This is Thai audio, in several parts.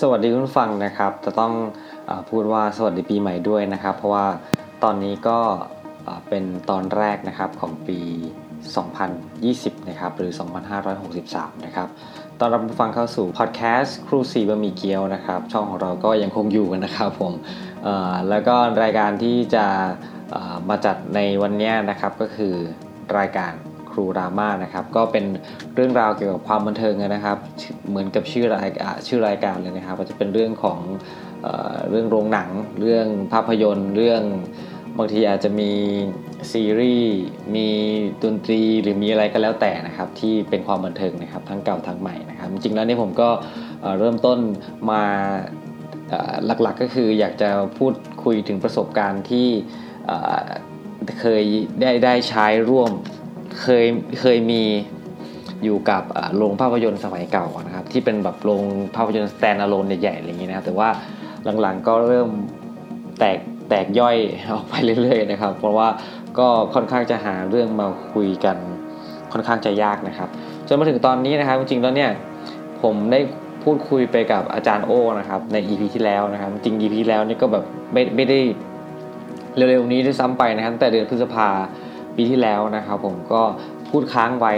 สวัสดีคุณฟังนะครับ จะต้องอพูดว่าสวัสดีปีใหม่ด้วยนะครับ เพราะว่าตอนนี้ก็เป็นตอนแรกนะครับของปี 2020 นะครับ หรือ 2563 นะครับตอนรับผู้ฟังเข้าสู่พอดแคสต์ครูสีบะหมี่เกี๊ยวนะครับ ช่องของเราก็ยังคงอยู่กันนะครับผมแล้วก็รายการที่จะมาจัดในวันนี้นะครับก็คือรายการ รูรามานะครับ ก็เป็นเรื่องราวเกี่ยวกับความบันเทิงนะครับ เหมือนกับชื่อรายชื่อรายการเลยนะครับก็จะเป็นเรื่องของเอเรื่องโรงหนัง เรื่องภาพยนตร์ เรื่องบางทีอาจจะมีซีรีส์มีดนตรีหรือมีอะไรก็แล้วแต่นะครับ ที่เป็นความบันเทิงนะครับ ทั้งเก่าทั้งใหม่นะครับ จริงแล้วนี่ผมก็เริ่มต้นมาหลักๆก็คืออยากจะพูดคุยถึงประสบการณ์ที่เคยได้ได้ใช้ร่วม เคยเคยมีอยู่กับโรงภาพยนตร์สมัยเก่านะครับที่เป็นแบบโรงภาพยนตร์สแตนด์อะโลนใหญ่ๆอะไรอย่างนี้นะแต่ว่าหลังๆก็เริ่มแตกแตกย่อยออกไปเรื่อยๆนะครับ เพราะว่าก็ค่อนข้างจะหาเรื่องมาคุยกันค่อนข้างจะยากนะครับ จนมาถึงตอนนี้นะครับจริงๆแล้วเนี่ยผมได้พูดคุยไปกับอาจารย์โอนะครับใน EP ที่แล้วนะครับ จริง EP แล้วนี่ก็แบบไม่ไม่ได้เร็วๆนี้ด้วยซ้ำไปนะครับแต่เดือนพฤษภา ปีที่แล้วนะครับผมก็พูดค้างไว้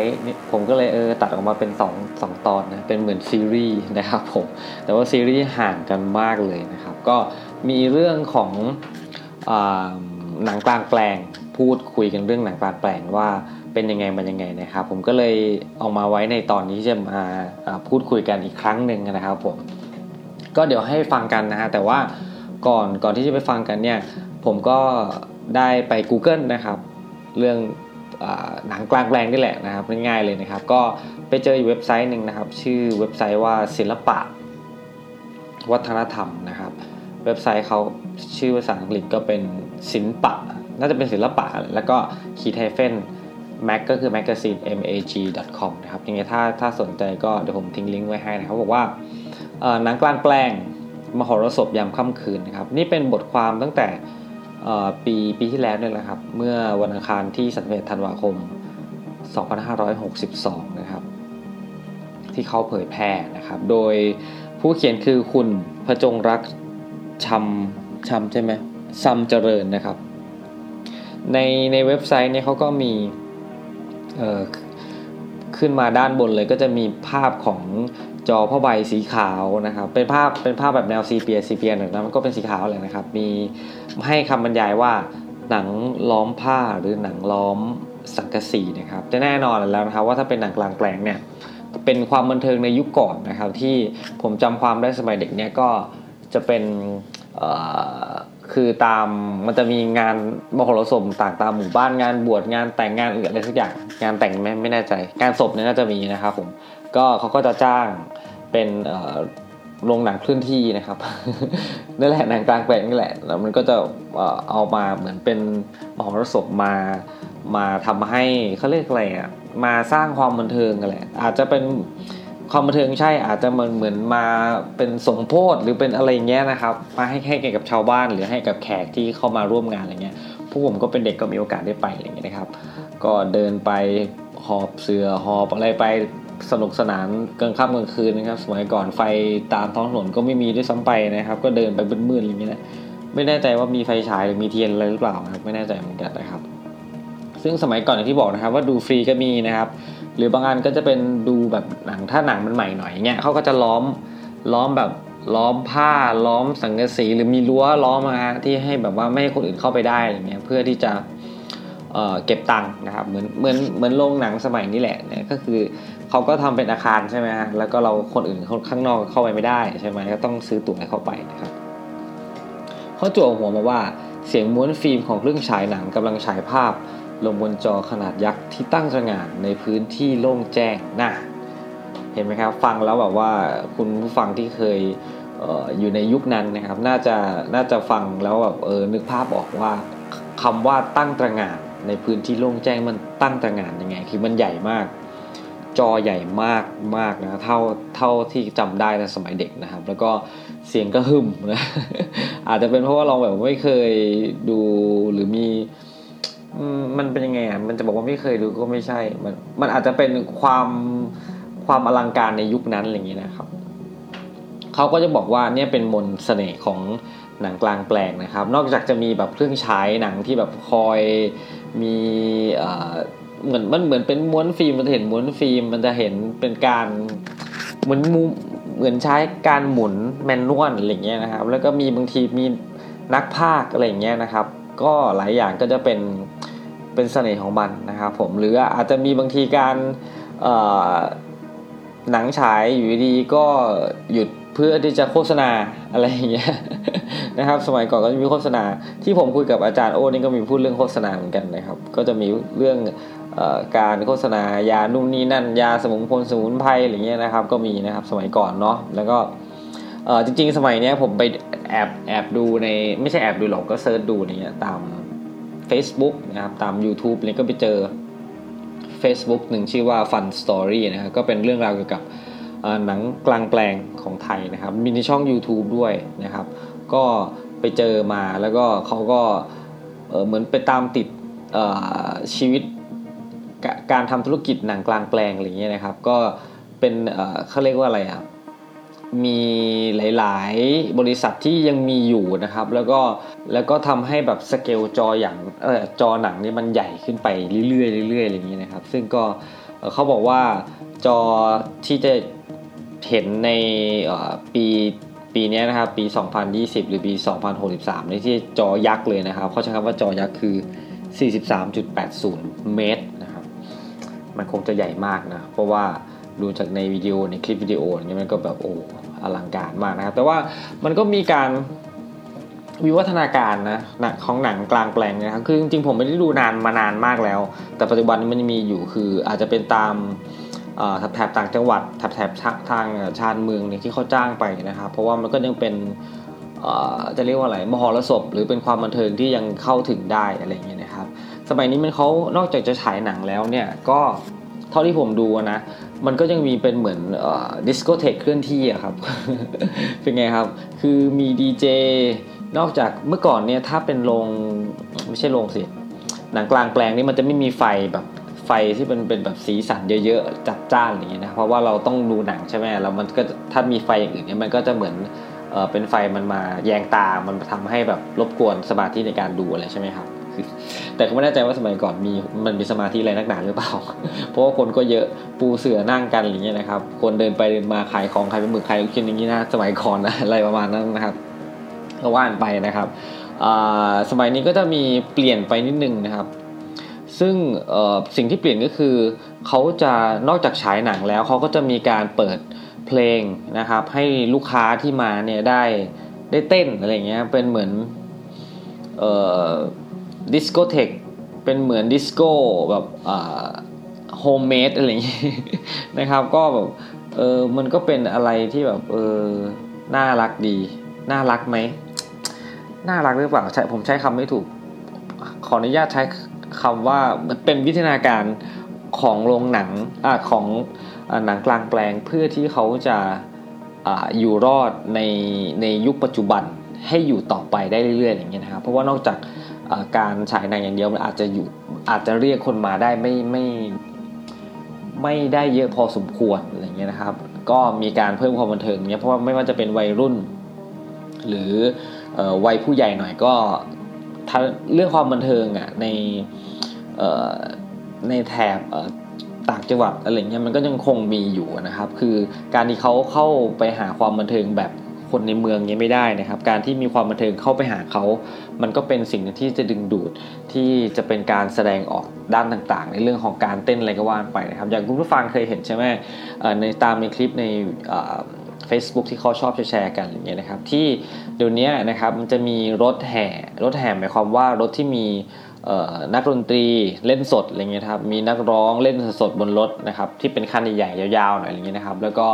ผมก็เลยเออตัดออกมาเป็น2 2ตอนนะ เป็นเหมือนซีรีส์นะครับผม แต่ว่าซีรีส์ห่างกันมากเลยนะครับ ก็มีเรื่องของอหนังกลางแปลง พูดคุยกันเรื่องหนังกลางแปลงว่าเป็นยังไงมันยังไงนะครับ ผมก็เลยออกมาไว้ในตอนนี้จะมาพูดคุยกันอีกครั้งหนึ่งนะครับผม ก็เดี๋ยวให้ฟังกันนะฮะ แต่ว่าก่อนก่อนที่จะไปฟังกันเนี่ย ผมก็ได้ไป Google นะครับ เรื่องหนังกลางแปลงนี่แหละนะครับง่ายๆเลยนะครับ ก็ไปเจออยู่เว็บไซต์หนึ่งนะครับ ชื่อเว็บไซต์ว่าศิลปะ วัฒนธรรมนะครับ เว็บไซต์เขาชื่อภาษาอังกฤษก็เป็นศิลปะ น่าจะเป็นศิลปะ แล้วก็คีไทเฟน mac ก็คือ magazine mag com นะครับยังไงถ้าถ้าสนใจก็เดี๋ยวผมทิ้งลิงก์ไว้ให้นะครับบอกว่าหนังกลางแปลงมหรสพยามค่ำคืนนะครับ นี่เป็นบทความตั้งแต่ ปีปีที่แล้วเนี่ยแหละครับ เมื่อวันอังคารที่31ธันวาคม 2562 นะครับ ที่เขาเผยแพร่นะครับ โดยผู้เขียนคือคุณพระจงรักชำชำใช่ไหมซัมเจริญนะครับ ในในเว็บไซต์เนี่ยเขาก็มีขึ้นมาด้านบนเลยก็จะมีภาพของ จอผ้าใบสีขาวนะครับ เป็นภาพเป็นภาพแบบแนวซีเปียซีเปียหน่อยนะมันก็เป็นสีขาวเลยนะครับ มีให้คำบรรยายว่าหนังล้อมผ้าหรือหนังล้อมสังกะสีนะครับจะแน่นอนแล้วนะครับว่าถ้าเป็นหนังกลางแปลงเนี่ยเป็นความบันเทิงในยุคก่อนนะครับที่ผมจำความได้สมัยเด็กเนี่ยก็จะเป็นคือตามมันจะมีงานมหรสพต่างตามหมู่บ้านงานบวชงานแต่งงานอื่นอะไรสักอย่างงานแต่งไม่ไม่แน่ใจ งานศพเนี่ยน่าจะมีนะครับผม ก็เขาก็จะจ้างเป็นโรงหนังเคลื่อนที่นะครับนั่นแหละหนังกลางแปลงนี่แหละ แล้วมันก็จะเอามาเหมือนเป็นมหรสพมามาทำให้เขาเรียกอะไรอะมาสร้างความบันเทิงกันแหละ อาจจะเป็นความบันเทิงใช่อาจจะมือนเหมือนมาเป็นสมโพธหรือเป็นอะไรเงี้ยนะครับ มาให้ให้กับชาวบ้านหรือให้กับแขกที่เข้ามาร่วมงานอะไรเงี้ยพวกผมก็เป็นเด็กก็มีโอกาสได้ไปอะไรเงี้ยนะครับ ก็เดินไปหอบเสือหอบอะไรไป สนุกสนานกลางค่ำกลางคืนนะครับ สมัยก่อนไฟตามท้องถนนก็ไม่มีด้วยซ้ำไปนะครับ ก็เดินไปมืดๆอย่างนี้นะไม่แน่ใจว่ามีไฟฉายหรือมีเทียนอะไรหรือเปล่านะครับไม่แน่ใจเหมือนกันนะครับ ซึ่งสมัยก่อนอย่างที่บอกนะครับ ว่าดูฟรีก็มีนะครับ หรือบางอันก็จะเป็นดูแบบหนังถ้าหนังมันใหม่หน่อยเงี้ยเขาก็จะล้อมล้อมแบบล้อมผ้าล้อมสังกะสีหรือมีรั้วล้อมมาที่ให้แบบว่าไม่ให้คนอื่นเข้าไปได้อะไรเงี้ยเพื่อที่จะเก็บตังค์นะครับเหมือนเหมือนเหมือนโรงหนังสมัยนี้แหละเนี่ยก็คือ เขาก็ทำเป็นอาคารใช่ไหมฮะแล้วก็เราคนอื่นข้างนอกเข้าไปไม่ได้ใช่ไหมก็ต้องซื้อตั๋วให้เข้าไปนะครับเขาจั่วหัวมาว่าเสียงม้วนฟิล์มของเครื่องฉายหนังกำลังฉายภาพ ลงบนจอขนาดยักษ์ที่ตั้งสง่านในพื้นที่โล่งแจ้งนะเห็นไหมครับฟังแล้วแบบว่าคุณผู้ฟังที่เคยอออยู่ในยุคนั้นนะครับ น่าจะน่าจะฟังแล้วแบบเออนึกภาพออกว่าคำว่าตั้งตระหง่านในพื้นที่โล่งแจ้งมันตั้งตระหง่านยังไง คือมันใหญ่มาก จอใหญ่มากมากนะเท่าเท่าที่จำได้ในสมัยเด็กนะครับ แล้วก็เสียงก็หึมนะอาจจะเป็นเพราะว่าเราแบบไม่เคยดูหรือมีมันเป็นยังไงอะมันจะบอกว่าไม่เคยดูก็ไม่ใช่ มันมันอาจจะเป็นความความอลังการในยุคนั้นอะไรอย่างนี้นะครับเขาก็จะบอกว่าเนี่ยเป็นมนเสน่ห์ของหนังกลางแปลงนะครับ นอกจากจะมีแบบเครื่องฉายหนังที่แบบคอยมี เหมือนมันเหมือนเป็นม้วนฟิล์มมันจะเห็นม้วนฟิล์มมันจะเห็นเป็นการเหมือนมูเหมือนใช้การหมุนแมนนวลอะไรเงี้ยนะครับ แล้วก็มีบางทีมีนักภาคอะไรเงี้ยนะครับ ก็หลายอย่างก็จะเป็นเป็นเสน่ห์ของมันนะครับผมหรืออาจจะมีบางทีการหนังฉายอยู่ดีก็หยุดเพื่อที่จะโฆษณาอะไรอย่างเงี้ยนะครับ สมัยก่อนก็จะมีโฆษณาที่ผมคุยกับอาจารย์โอ้นี่ก็มีพูดเรื่องโฆษณาเหมือนกันนะครับ ก็จะมีเรื่อง การโฆษณายานุ่นนี่นั่น ยาสมุนไพรสมุนไพรอะไรเงี้ยนะครับ ก็มีนะครับสมัยก่อนเนาะแล้วก็จริง ๆ สมัยเนี้ยผมไปแอบแอบดูในไม่ใช่แอบดูหรอกก็เซิร์ชดูเนี่ยตาม Facebook นะครับตาม YouTube เลยก็ไปเจอ Facebook หนึ่งชื่อว่า Fun Story นะครับก็เป็นเรื่องราวเกี่ยวกับหนังกลางแปลงของไทยนะครับ มีในช่อง YouTube ด้วยนะครับ ก็ไปเจอมาแล้วก็เขาก็เหมือนไปตามติดชีวิต การทำธุรกิจหนังกลางแปลงอะไรเงี้ยนะครับ ก็เป็นเขาเรียกว่าอะไรอะมีหลายๆ บริษัทที่ยังมีอยู่นะครับ แล้วก็แล้วก็ทำให้แบบสเกลจออย่างเออจอหนังนี่มันใหญ่ขึ้นไปเรื่อยๆเรื่อยๆอะไรอย่างนี้นะครับ ซึ่งก็เขาบอกว่าจอที่จะเห็นในปีปีนี้นะครับปี 2020 หรือปี 2063ในที่จอยักษ์เลยนะครับเขาใช้คำว่าจอยักษ์คือ 43.80 เมตรนะครับ มันคงจะใหญ่มากนะ เพราะว่าดูจากในวิดีโอในคลิปวิดีโอเงี้ยมันก็แบบโอ้อลังการมากนะครับ แต่ว่ามันก็มีการวิวัฒนาการนะของหนังกลางแปลงนะครับคือจริงๆผมไม่ได้ดูนานมานานมากแล้ว แต่ปัจจุบันมันมีอยู่คืออาจจะเป็นตามแถบต่างจังหวัดแถบแถบทางชานเมืองเนี่ยที่เขาจ้างไปนะครับเพราะว่ามันก็ยังเป็นจะเรียกว่าอะไรมหรสพหรือเป็นความบันเทิงที่ยังเข้าถึงได้อะไรอย่างเงี้ยนะครับ สมัยนี้มันเขานอกจากจะฉายหนังแล้วเนี่ยก็เท่าที่ผมดูนะมันก็ยังมีเป็นเหมือนดิสโกเทคเคลื่อนที่อะครับ เป็นไงครับ คือมีดีเจนอกจากเมื่อก่อนเนี่ยถ้าเป็นโรงไม่ใช่โรงสิหนังกลางแปลงนี่มันจะไม่มีไฟแบบไฟที่เป็นเป็นแบบสีสันเยอะๆจัดจ้านอย่างนี้ยนะเพราะว่าเราต้องดูหนังใช่ไหมแล้วมันก็ถ้ามีไฟอย่างอื่นเนี่ยมันก็จะเหมือนเออเป็นไฟมันมาแยงตา มันทำให้แบบรบกวนสมาธิในการดูอะไรใช่ไหมครับ แต่ก็ไม่แน่ใจว่าสมัยก่อนมีมันมีสมาธิอะไรนักหนาหรือเปล่า เพราะว่าคนก็เยอะปูเสือนั่งกันอย่างเงี้ยนะครับ คนเดินไปเดินมาขายของขายเป็นหมึกขายลูกชิ้นอย่างงี้นะสมัยก่อนนะอะไรประมาณนั้นนะครับก็ว่านไปนะครับสมัยนี้ก็จะมีเปลี่ยนไปนิดนึงนะครับ ซึ่งสิ่งที่เปลี่ยนก็คือเขาจะนอกจากฉายหนังแล้วเขาก็จะมีการเปิดเพลงนะครับ ให้ลูกค้าที่มาเนี่ยได้ได้เต้นอะไรเงี้ยเป็นเหมือน ดิสโกเทคเป็นเหมือนดิสโก้แบบ homemade อะไรอย่างนี้นะครับ ก็แบบเออมันก็เป็นอะไรที่แบบเออน่ารักดี น่ารักไหมน่ารักหรือเปล่าใช่ผมใช้คำไม่ถูก ขออนุญาตใช้คำว่าเป็นวิทยาการของโรงหนังอของหนังกลางแปลงเพื่อที่เขาจะออยู่รอดในในยุคปัจจุบันให้อยู่ต่อไปได้เรื่อยๆอย่างเงี้ยนะครับ เพราะว่านอกจาก การฉายหนังอย่างเดียวมันอาจจะอยู่อาจจะเรียกคนมาได้ไม่ไม่ไม่ได้เยอะพอสมควรอะไรเงี้ยนะครับ ก็มีการเพิ่มความบันเทิงเนี้ยเพราะว่าไม่ว่าจะเป็นวัยรุ่น หรือวัยผู้ใหญ่หน่อยก็เรื่องความบันเทิงอะในในแถบต่างจังหวัดอะไรเงี้ยมันก็ยังคงมีอยู่นะครับ คือการที่เขาเข้าไปหาความบันเทิงแบบคนในเมืองเนี้ยไม่ได้นะครับ การที่มีความบันเทิงเข้าไปหาเขา มันก็เป็นสิ่งที่จะดึงดูดที่จะเป็นการแสดงออกด้านต่างๆ ในเรื่องของการเต้นอะไรก็ว่าไปนะครับอย่างคุณผู้ฟังเคยเห็นใช่ไหมในตามในคลิปใน Facebook ที่เขาชอบแชร์กันอย่างเงี้ยนะครับที่เดี๋ยวนี้นะครับมันจะมีรถแห่รถแห่หมายความว่ารถที่มีนักดนตรีเล่นสดอะไรเงี้ยครับมีนักร้องเล่นสดบนรถนะครับที่เป็นคันใหญ่ๆยาวๆหน่อยอะไรเงี้ยนะครับแล้วก็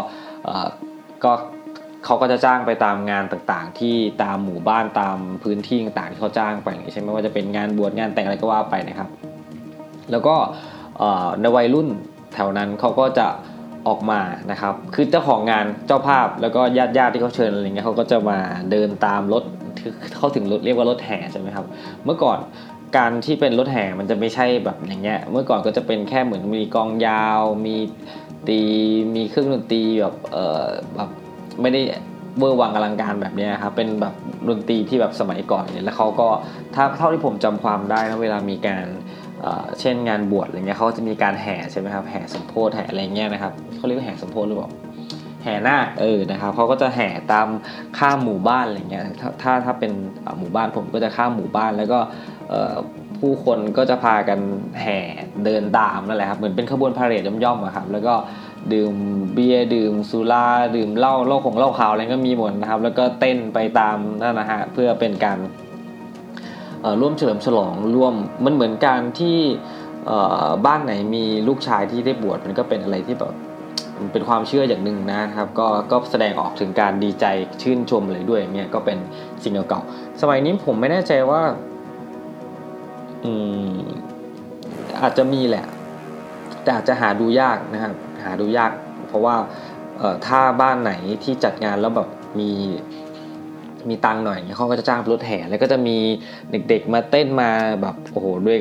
ก็ เขาก็จะจ้างไปตามงานต่างๆ ที่ตามหมู่บ้านตามพื้นที่ต่างๆที่เขาจ้างไปใช่ไหมว่าจะเป็นงานบวชงานแต่งอะไรก็ว่าไปนะครับ แล้วก็ในวัยรุ่นแถวนั้นเขาก็จะออกมานะครับ คือเจ้าของงานเจ้าภาพแล้วก็ญาติญาติที่เขาเชิญอะไรเงี้ยเขาก็จะมาเดินตามรถเข้าถึงรถเรียกว่ารถแห่ใช่ไหมครับ เมื่อก่อนการที่เป็นรถแห่มันจะไม่ใช่แบบอย่างเงี้ย เมื่อก่อนก็จะเป็นแค่เหมือนมีกองยาว มีตีมีเครื่องดนตรีแบบเออแบบ ไม่ได้เวอร์วังอลังการแบบนี้ครับเป็นแบบดนตรีที่แบบสมัยก่อนเนี่ยแล้วเขาก็ถ้าเท่าที่ผมจำความได้นะเวลามีการเช่นงานบวชอะไรเงี้ยเขาจะมีการแห่ใช่ไหมครับแห่สมโพธิแห่อะไรเงี้ยนะครับเขาเรียกว่าแห่สมโพธิหรือเปล่าแห่หน้าเออนะครับเขาก็จะแห่ตามข้ามหมู่บ้านอะไรเงี้ยถ้าถ้าถ้าเป็นหมู่บ้านผมก็จะข้ามหมู่บ้านแล้วก็ผู้คนก็จะพากันแห่เดินตามนั่นแหละครับเหมือนเป็นขบวนพาเหรดย่อมๆอะครับแล้วก็ ดื่มเบียร์ดื่มสุราดื่มเหล้าเหล้าของเหล้าขาวอะไรก็มีหมดนะครับ แล้วก็เต้นไปตามนั่นนะฮะเพื่อเป็นการร่วมเฉลิมฉลองร่วมมันเหมือนการที่บ้านไหนมีลูกชายที่ได้บวชมันก็เป็นอะไรที่แบบเป็นความเชื่ออย่างหนึ่งนะครับ ก็ก็แสดงออกถึงการดีใจชื่นชมเลยด้วยเนี่ยก็เป็นสิ่งเก่าๆสมัยนี้ผมไม่แน่ใจว่าอืมอาจจะมีแหละ แต่อาจจะหาดูยากนะครับ หาดูยาก เพราะว่าถ้าบ้านไหนที่จัดงานแล้วแบบมีมีตังหน่อยเขาก็จะจ้างรถแห่แล้วก็จะมีเด็กๆมาเต้นมาแบบโอ้โหด้วย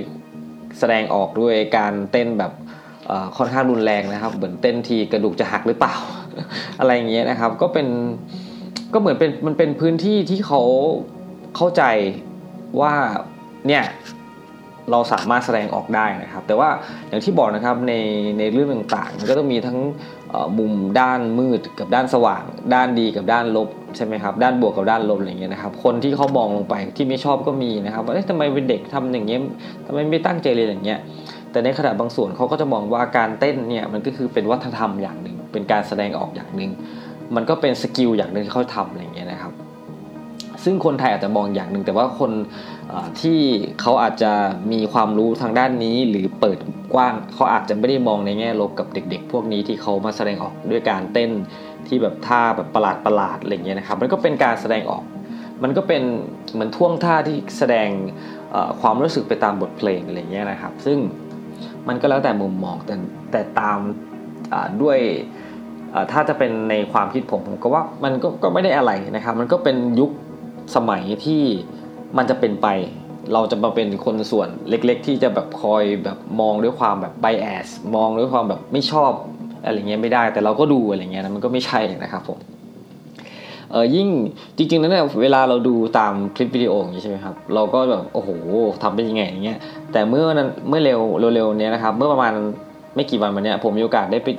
แสดงออกด้วยการเต้นแบบค่อนข้างรุนแรงนะครับ เหมือนเต้นทีกระดูกจะหักหรือเปล่า อะไรอย่างเงี้ยนะครับ ก็เป็นก็เหมือนเป็นมันเป็นพื้นที่ที่เขาเข้าใจว่าเนี่ย เราสามารถแสดงออกได้นะครับ แต่ว่าอย่างที่บอกนะครับในในเรื่องต่างๆ มันก็ต้องมีทั้งมุมด้านมืดกับด้านสว่าง ด้านดีกับด้านลบใช่ไหมครับด้านบวกกับด้านลบอะไรเงี้ยนะครับคนที่เขามองลงไปที่ไม่ชอบก็มีนะครับว่าทำไมเป็นเด็กทำอย่างเงี้ยทำไมไม่ตั้งใจเรียนอย่างเงี้ยแต่ในขณะบางส่วนเขาก็จะมองว่าการเต้นเนี่ยมันก็คือเป็นวัฒนธรรมอย่างหนึ่งเป็นการแสดงออกอย่างหนึ่งมันก็เป็นสกิลอย่างหนึ่งที่เขาทำอะไรเงี้ยนะครับซึ่งคนไทยอาจจะมองอย่างหนึ่งแต่ว่าคน ที่เขาอาจจะมีความรู้ทางด้านนี้หรือเปิดกว้างเขาอาจจะไม่ได้มองในแง่ลบกับเด็ก ๆ พวกนี้ที่เขามาแสดงออกด้วยการเต้นที่แบบท่าแบบประหลาดประหลาดอะไรเงี้ยนะครับมันก็เป็นการแสดงออก มันก็เป็นเหมือนท่วงท่าที่แสดงความรู้สึกไปตามบทเพลงอะไรเงี้ยนะครับ ซึ่งมันก็แล้วแต่มุมมองแต่แต่ตามด้วยถ้าจะเป็นในความคิดผมผมก็ว่ามันก็ก็ไม่ได้อะไรนะครับ มันก็เป็นยุคสมัยที่ มันจะเป็นไป เราจะมาเป็นคนส่วนเล็ก ๆ ที่จะแบบคอยแบบมองด้วยความแบบไบแอสมองด้วยความแบบไม่ชอบอะไรเงี้ยไม่ได้ แต่เราก็ดูอะไรเงี้ยนะมันก็ไม่ใช่นะครับผมเออยิ่งจริงๆนั้นเนี่ยเวลาเราดูตามคลิปวิดีโออย่างนี้ใช่ไหมครับเราก็แบบโอ้โหทำเป็นยังไงอย่างเงี้ยแต่เมื่อนั้นเมื่อเร็วเร็วๆเนี้ยนะครับเมื่อประมาณไม่กี่วันมาเนี้ยผมมีโอกาสได้ไป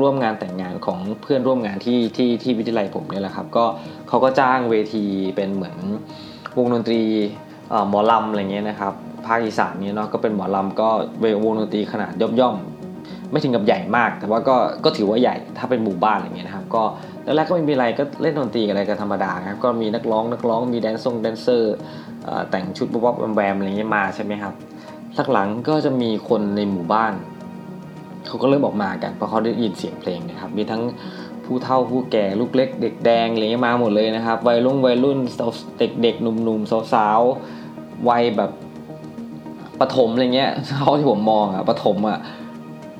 ร่วมงานแต่งงานของเพื่อนร่วมงานที่ที่ที่วิทยาลัยผมเนี่ยแหละครับก็เขาก็จ้างเวทีเป็นเหมือน วงดนตรีหมอลำอะไรเงี้ยนะครับภาคอีสานนี้เนาะก็เป็นหมอลำก็เวงดนตรีขนาดย่อมๆไม่ถึงกับใหญ่มาก แต่ว่าก็ก็ถือว่าใหญ่ถ้าเป็นหมู่บ้านอะไรเงี้ยนะครับก็แรกๆก็ไม่มีอะไรก็เล่นดนตรีอะไรกันธรรมดาครับก็มีนักร้องนักร้องมีแดนซ์งแดนเซอร์แต่งชุดบ๊อบแวมอะไรเงี้ยมาใช่ไหมครับสักหลังก็จะมีคนในหมู่บ้านเขาก็เริ่มออกมากันเพราะเขาได้ยินเสียงเพลงนะครับมีทั้ง ผู้เฒ่าผู้แก่ลูกเล็กเด็กแดงอะไรเงี้ยมาหมดเลยนะครับ วัยรุ่นวัยรุ่นเด็กเด็กหนุ่มๆสาวๆวัยแบบปฐมอะไรเงี้ยเขาที่ผมมองอะปฐมอะ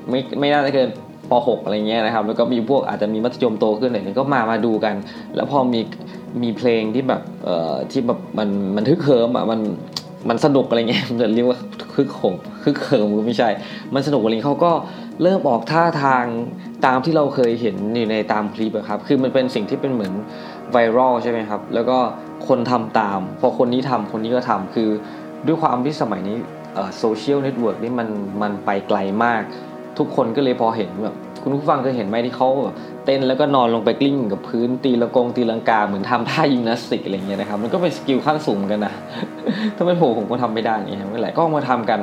ไม่ไม่น่าจะเกินป .6 อะไรเงี้ยนะครับ แล้วก็มีพวกอาจจะมีมัธยมโตขึ้นหน่อยก็มามาดูกัน แล้วพอมีมีเพลงที่แบบเอ่อที่แบบมันมันทึกเหิมอะมันมันสนุกอะไรเงี้ยมันจะเรียกว่าคึกโขมคึกเขิมก็ไม่ใช่ มันสนุกอะไรเขาก็ เริ่มออกท่าทางตามที่เราเคยเห็นอยู่ในตามคลิปครับ คือมันเป็นสิ่งที่เป็นเหมือน viral ใช่ไหมครับ แล้วก็คนทำตาม พอคนนี้ทำคนนี้ก็ทำคือด้วยความที่สมัยนี้ social network นี่มันมันไปไกลมาก ทุกคนก็เลยพอเห็นแบบคุณผู้ฟังเคยเห็นไหมที่เขาเต้นแล้วก็นอนลงไปกลิ้งกับพื้นตีละกงตีลังกาเหมือนทำท่ายิมนาสติกอะไรเงี้ยนะครับ มันก็เป็น skill ขั้นสูงกันนะ ถ้าไม่ผมผมก็ทำไม่ได้อย่างเงี้ยเมื่อไหร่ก็มาทำกัน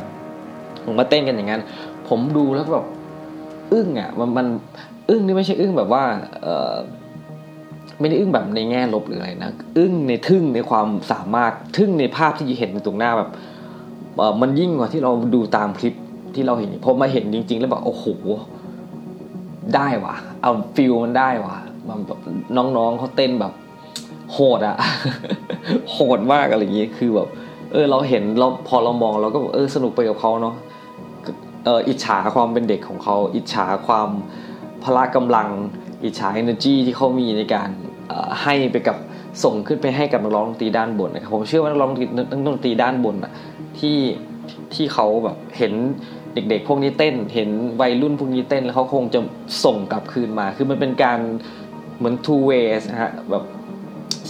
ผมมาเต้นกันอย่างนั้น ผมดูแล้วแบบ อึ้งอะมันมันอึ้งนี่ไม่ใช่อึ้งแบบว่าเออไม่ได้อึ้งแบบในแง่ลบหรืออะไรนะอึ้งในทึ่งในความสามารถทึ่งในภาพที่เห็นตรงหน้าแบบเออมันยิ่งกว่าที่เราดูตามคลิปที่เราเห็นพอมาเห็นจริง ๆ แล้วแบบโอ้โหได้ว่ะ เอาฟิลมันได้ว่ะมันแบบน้องๆเขาเต้นแบบโหดอะโหดมากอะไรอย่างงี้คือแบบ เออเราเห็นเราพอเรามองเราก็เออสนุกไปกับเขาเนาะ อออิจฉาความเป็นเด็กของเขาอิจฉาความพละกำลัง อิจฉา energy ที่เขามีในการให้ไปกับส่งขึ้นไปให้กับนักร้องดนตรีด้านบนนะครับผมเชื่อว่านักร้องดนตรีด้านบนอะที่ที่เขาแบบเห็นเด็กๆพวกนี้เต้น เห็นวัยรุ่นพวกนี้เต้นแล้วเขาคงจะส่งกลับคืนมา คือมันเป็นการเหมือน two ways นะฮะแบบ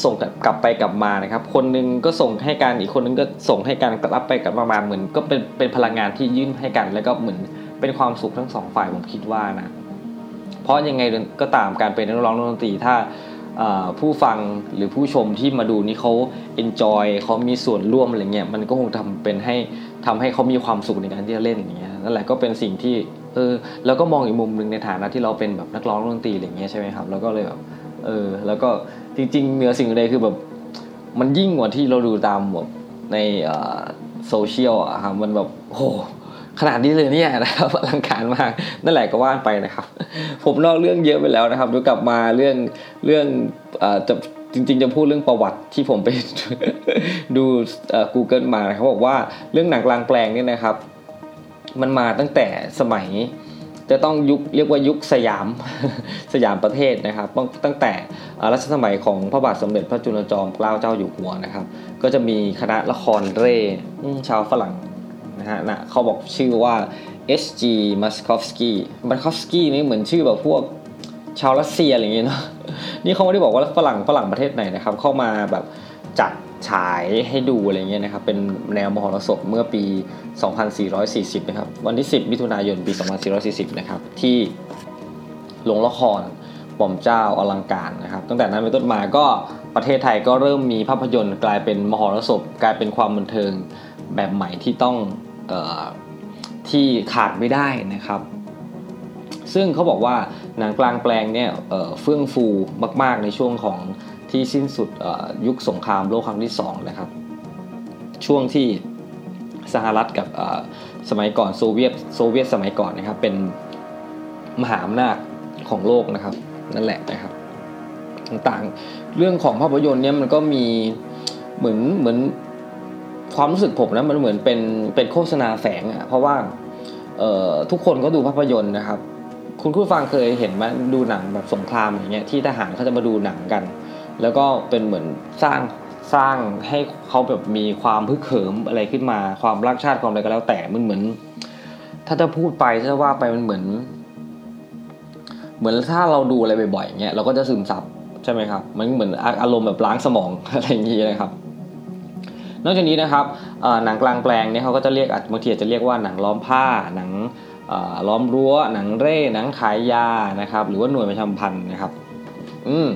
ส่งกลับไปกลับมานะครับ คนนึงก็ส่งให้กันอีกคนนึงก็ส่งให้กันกลับไปกลับมาเหมือน ก็เป็นเป็นพลังงานที่ยื่นให้กัน แล้วก็เหมือนเป็นความสุขทั้งสองฝ่ายผมคิดว่านะเพราะยังไงก็ตามการเป็นนักร้องดนตรีถ้าผู้ฟังหรือผู้ชมที่มาดูนี่เขาเอนจอยเขามีส่วนร่วมอะไรเงี้ยมันก็คงทำเป็นให้ทำให้เขามีความสุขในการที่จะเล่นอย่างเงี้ยนั่นแหละก็เป็นสิ่งที่เออแล้วก็มองอีกมุมหนึ่งในฐานะที่เราเป็นแบบนักร้องดนตรีอะไรเงี้ยใช่ไหมครับแล้วก็เลยแบบเออแล้วก็ จริง ๆ เหนือสิ่งใดคือแบบมันยิ่งกว่าที่เราดูตามแบบในโซเชียลอะครับมันแบบโอ้ขนาดนี้เลยเนี่ยนะครับอลังการมากนั่นแหละก็ว่านไปนะครับ ผมนอกเรื่องเยอะไปแล้วนะครับเดี๋ยวกลับมาเรื่องเรื่องอจะจริงๆ จะพูดเรื่องประวัติที่ผมไปดู Google มาเขาบอกว่าเรื่องหนังกลางแปลงเนี่ยนะครับ มันมาตั้งแต่สมัย จะต้องยุคเรียกว่ายุคสยามสยามประเทศนะครับ ตั้งแต่รัชสมัยของพระบาทสมเด็จพระจุลจอมเกล้าเจ้าอยู่หัวนะครับ ก็จะมีคณะละครเร่ชาวฝรั่งนะฮะนะเขาบอกชื่อว่า S.G. m a s k o v s k y m a s k o v s k y นี่เหมือนชื่อแบบพวกชาวรัสเซียอะไรอย่างเงี้ยเนาะนี่เขาไม่ได้บอกว่าฝรั่งฝรั่งประเทศไหนนะครับ เข้ามาแบบจัด ฉายให้ดูอะไรเงี้ยนะครับเป็นแนวมหรสพเมื่อปี 2440 นะครับ วันที่ 10 มิถุนายนปี 2440 นะครับ ที่ลงละครปอมเจ้าอลังการนะครับ ตั้งแต่นั้นเป็นต้นมาก็ประเทศไทยก็เริ่มมีภาพยนตร์กลายเป็นมหรสพกลายเป็นความบันเทิงแบบใหม่ที่ต้องออที่ขาดไม่ได้นะครับ ซึ่งเขาบอกว่าหนังกลางแปลงเนี่ยเฟื่องฟูมาก ๆ ในช่วงของ ที่สิ้นสุดยุคสงครามโลกครั้งที่2นะครับ ช่วงที่สหรัฐกับสมัยก่อนโซเวียตโซเวียตสมัยก่อนนะครับ เป็นมหาอำนาจของโลกนะครับ นั่นแหละนะครับ ต่างๆเรื่องของภาพยนตร์เนี่ยมันก็มีเหมือนเหมือนความรู้สึกผมนะมันเหมือนเป็นเป็นโฆษณาแฝงอะ่ะเพราะว่าทุกคนก็ดูภาพยนตร์นะครับ คุณผู้ฟังเคยเห็นไหมดูหนังแบบสงครามอย่างเงี้ยที่ทหารเขาจะมาดูหนังกัน แล้วก็เป็นเหมือนสร้างสร้างให้เขาแบบมีความพึกเขิมอะไรขึ้นมา ความรักชาติความอะไรก็แล้วแต่มันเหมือน ถ้าจะพูดไปถ้าว่าไปมันเหมือน เหมือนถ้าเราดูอะไรบ่อยๆเงี้ยเราก็จะซึมซับใช่ไหมครับ มันเหมือนอารมณ์แบบล้างสมองอะไรอย่างเงี้นะครับ นอกจากนี้นะครับหนังกลางแปลงเนี่ยเขาก็จะเรียกบางทีอาจะเรียกว่าหนังล้อมผ้าหนังล้อมรั้ว หนังเร่หนังขายยานะครับ หรือว่าหน่วยประชาพันธ์นะครับ อืม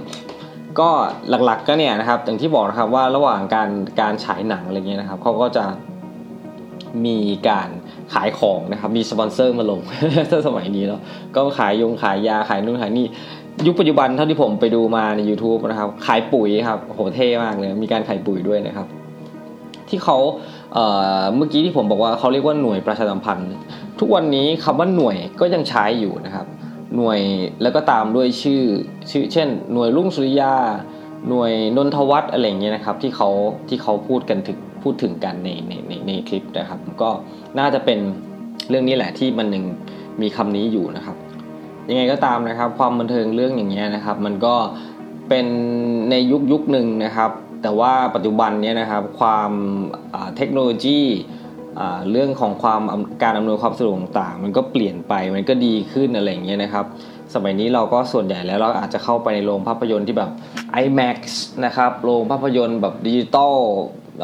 ก็หลักๆก็เนี่ยนะครับอย่างที่บอกนะครับว่าระหว่างการการฉายหนังอะไรเงี้ยนะครับเขาก็จะมีการขายของนะครับมีสปอนเซอร์มาลงถ้าสมัยนี้เนาะก็ขายยงขายยาขายนู่นขายนี่ยุคปัจจุบันเท่าที่ผมไปดูมาใน YouTube นะครับ ขายปุ๋ยครับโหเท่มากเลย มีการขายปุ๋ยด้วยนะครับ ที่เขาเมื่อกี้ที่ผมบอกว่าเขาเรียกว่าหน่วยประชาสัมพันธ์ ทุกวันนี้คำว่าหน่วยก็ยังใช้อยู่นะครับ หน่วยแล้วก็ตามด้วยชื่อชื่อ เช่น หน่วยรุ่งสุริยา หน่วยนนทวัฒน์อะไรอย่างเงี้ยนะครับที่เขาที่เขาพูดกันถึงพูดถึงกันในในในในคลิปนะครับ ก็น่าจะเป็นเรื่องนี้แหละที่มันยังมีคำนี้อยู่นะครับ ยังไงก็ตามนะครับ ความบันเทิงเรื่องอย่างเงี้ยนะครับ มันก็เป็นในยุคยุคหนึ่งนะครับ แต่ว่าปัจจุบันเนี้นะครับ ความเทคโนโลยี เรื่องของความการอำนวยความสะดวกต่างมันก็เปลี่ยนไปมันก็ดีขึ้นอะไรอย่างเงี้ยนะครับ สมัยนี้เราก็ส่วนใหญ่แล้วเราอาจจะเข้าไปในโรงภาพยนตร์ที่แบบ IMAX นะครับโรงภาพยนตร์แบบดิจิตอล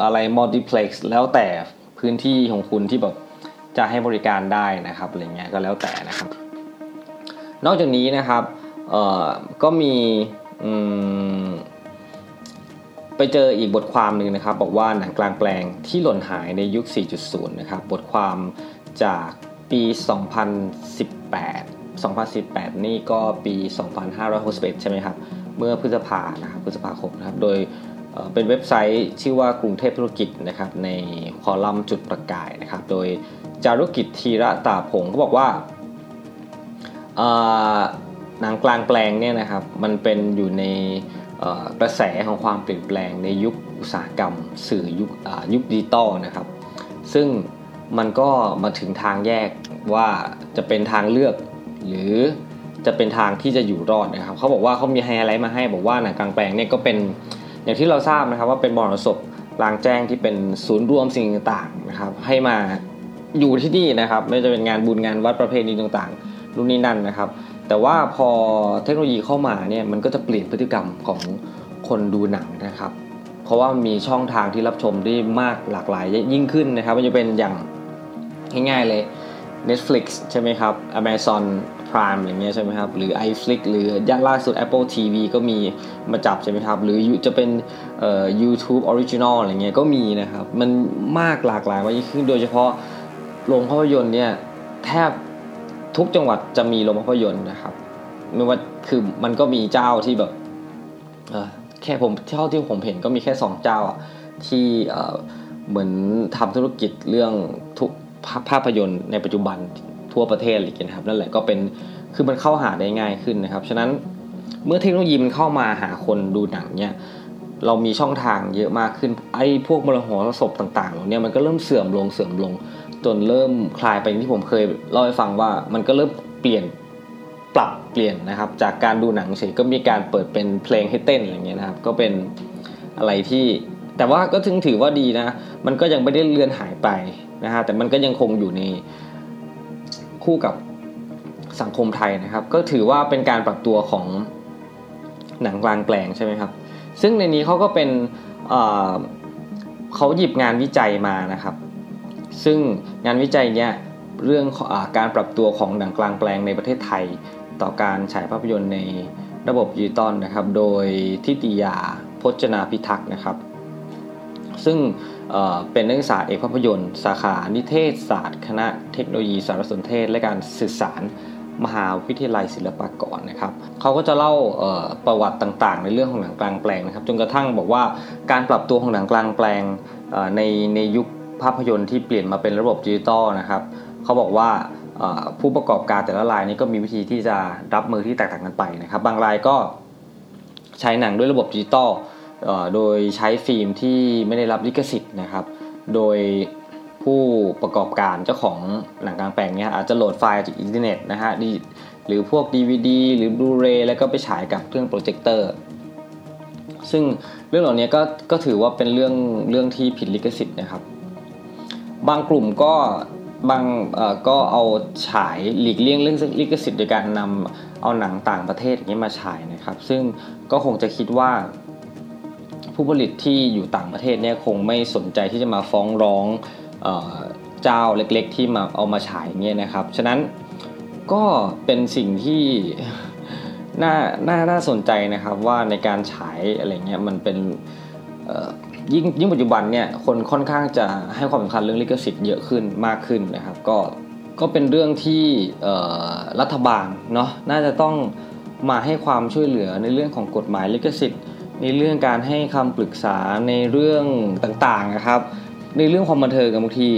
อะไรมัลติเพล็กซ์แล้วแต่พื้นที่ของคุณที่แบบจะให้บริการได้นะครับอะไรเงี้ยก็แล้วแต่นะครับ นอกจากนี้นะครับก็มี ไปเจออีกบทความหนึ่งนะครับ บอกว่าหนังกลางแปลงที่หล่นหายในยุค 4.0 นะครับ บทความจากปี 2018 2018 นี่ก็ปี 2561 ใช่ไหมครับ เมื่อพฤษภานะครับพฤษภาคมนะครับ โดยเป็นเว็บไซต์ชื่อว่ากรุงเทพธุรกิจนะครับ ในคอลัมน์จุดประกายนะครับ โดยจารุกิจธีระตาผงก็บอกว่าหนังกลางแปลงเนี่ยนะครับ มันเป็นอยู่ใน กระแสของความเปลี่ยนแปลงในยุคอุตสาหกรรม สื่อยุคยุคดิจิตอลนะครับ ซึ่งมันก็มาถึงทางแยกว่าจะเป็นทางเลือก หรือจะเป็นทางที่จะอยู่รอดนะครับเขาบอกว่าเขามีไฮไลท์มาให้บอกว่าหนังกลางแปลงเนี่ยก็เป็นอย่างที่เราทราบนะครับว่าเป็นมหรสพกลางแจ้งที่เป็นศูนย์รวมสิ่งต่างๆนะครับ ให้มาอยู่ที่นี่นะครับ ไม่ว่าจะเป็นงานบุญงานวัดประเพณีต่างๆรุ่นนี้นั่นนะครับ แต่ว่าพอเทคโนโลยีเข้ามาเนี่ยมันก็จะเปลี่ยนพฤติกรรมของคนดูหนังนะครับ เพราะว่ามีช่องทางที่รับชมได้มากหลากหลายยิ่งขึ้นนะครับ มันจะเป็นอย่างง่ายๆเลย Netflix ใช่ไหมครับ Amazon Prime อย่างเงี้ยใช่ไหมครับ หรือ iFlix หรือยันล่าสุด Apple TV ก็มีมาจับใช่ไหมครับ หรือจะเป็นเอ่อ YouTube Original อะไรเงี้ยก็มีนะครับ มันมากหลากหลายว่ายิ่งขึ้นโดยเฉพาะโรงภาพยนตร์เนี่ยแทบ ทุกจังหวัดจะมีโรงภาพยนตร์นะครับ ไม่ว่าคือมันก็มีเจ้าที่แบบแค่ผมเท่าที่ผมเห็นก็มีแค่สองเจ้าที่เหมือนทำธุรกิจเรื่องทุกภาพยนตร์ในปัจจุบันทั่วประเทศอะไรอย่างเงี้ยครับนั่นแหละก็เป็นคือมันเข้าหาได้ง่ายขึ้นนะครับ ฉะนั้นเมื่อเทคโนโลยีมันเข้ามาหาคนดูหนังเนี่ยเรามีช่องทางเยอะมากขึ้นไอ้พวกมรหรสพต่างๆเหล่านี้มันก็เริ่มเสื่อมลงเสื่อมลง จนเริ่มคลายไปที่ผมเคยเล่าให้ฟังว่ามันก็เริ่มเปลี่ยนปรับเปลี่ยนนะครับ จากการดูหนังเฉยก็มีการเปิดเป็นเพลงให้เต้นอะไรเงี้ยนะครับ ก็เป็นอะไรที่ แต่ว่าก็ถึงถือว่าดีนะ มันก็ยังไม่ได้เลือนหายไปนะฮะแต่มันก็ยังคงอยู่ในคู่กับสังคมไทยนะครับ ก็ถือว่าเป็นการปรับตัวของหนังกลางแปลงใช่ไหมครับ ซึ่งในนี้เขาก็เป็นเขาหยิบงานวิจัยมานะครับ ซึ่งงานวิจัยเนี้ยเรื่องอการปรับตัวของหนังกลางแปลงในประเทศไทย ต่อการฉายภาพยนตร์ในระบบดิจิตอลนะครับ โดยทิติยาพจนาพิทักษ์นะครับ ซึ่งเป็นนักศึกษาเอกภาพยนตร์ สาขานิเทศศาสตร์ คณะเทคโนโลยีสารสนเทศ และการสื่อสารมหาวิทยาลัยศิลปากรนะครับเขาก็จะเล่าประวัติต่างๆ ในเรื่องของหนังกลางแปลงนะครับ จนกระทั่งบอกว่าการปรับตัวของหนังกลางแปลงในในยุค ภาพยนตร์ที่เปลี่ยนมาเป็นระบบดิจิตอลนะครับเขาบอกว่าผู้ประกอบการแต่ละรายนี้ก็มีวิธีที่จะรับมือที่แตกต่างกันไปนะครับ บางรายก็ฉายหนังด้วยระบบดิจิตอลโดยใช้ฟิล์มที่ไม่ได้รับลิขสิทธิ์นะครับ โดยผู้ประกอบการเจ้าของหนังกลางแปลงเนี่ยอาจจะโหลดไฟล์จากอินเทอร์เน็ตนะฮะหรือพวก DVD หรือ Blu-ray แล้วก็ไปฉายกับเครื่องโปรเจคเตอร์ซึ่งเรื่องเหล่านี้ก็ก็ถือว่าเป็นเรื่องเรื่องที่ผิดลิขสิทธิ์นะครับ บางกลุ่มก็บางก็เอาฉายหลีกเลี่ยงเรื่องลิขสิทธิ์โดยการนำเอาหนังต่างประเทศอย่างนี้มาฉายนะครับ ซึ่งก็คงจะคิดว่า ผู้ผลิตที่อยู่ต่างประเทศเนี่ยคงไม่สนใจที่จะมาฟ้องร้องเจ้าเล็กๆ ที่มาเอามาฉายเนี่ยนะครับ ฉะนั้นก็เป็นสิ่งที่น่าน่าน่าสนใจนะครับว่าในการฉายอะไรเงี้ยมันเป็น ยิ่งยิ่งปัจจุบันเนี่ยคนค่อนข้างจะให้ความสำคัญเรื่องลิขสิทธิ์เยอะขึ้นมากขึ้นนะครับ ก็ก็เป็นเรื่องที่รัฐบาลเนาะน่าจะต้องมาให้ความช่วยเหลือในเรื่องของกฎหมายลิขสิทธิ์ ในเรื่องการให้คำปรึกษาในเรื่องต่างๆนะครับ ในเรื่องความบันเทิงบางที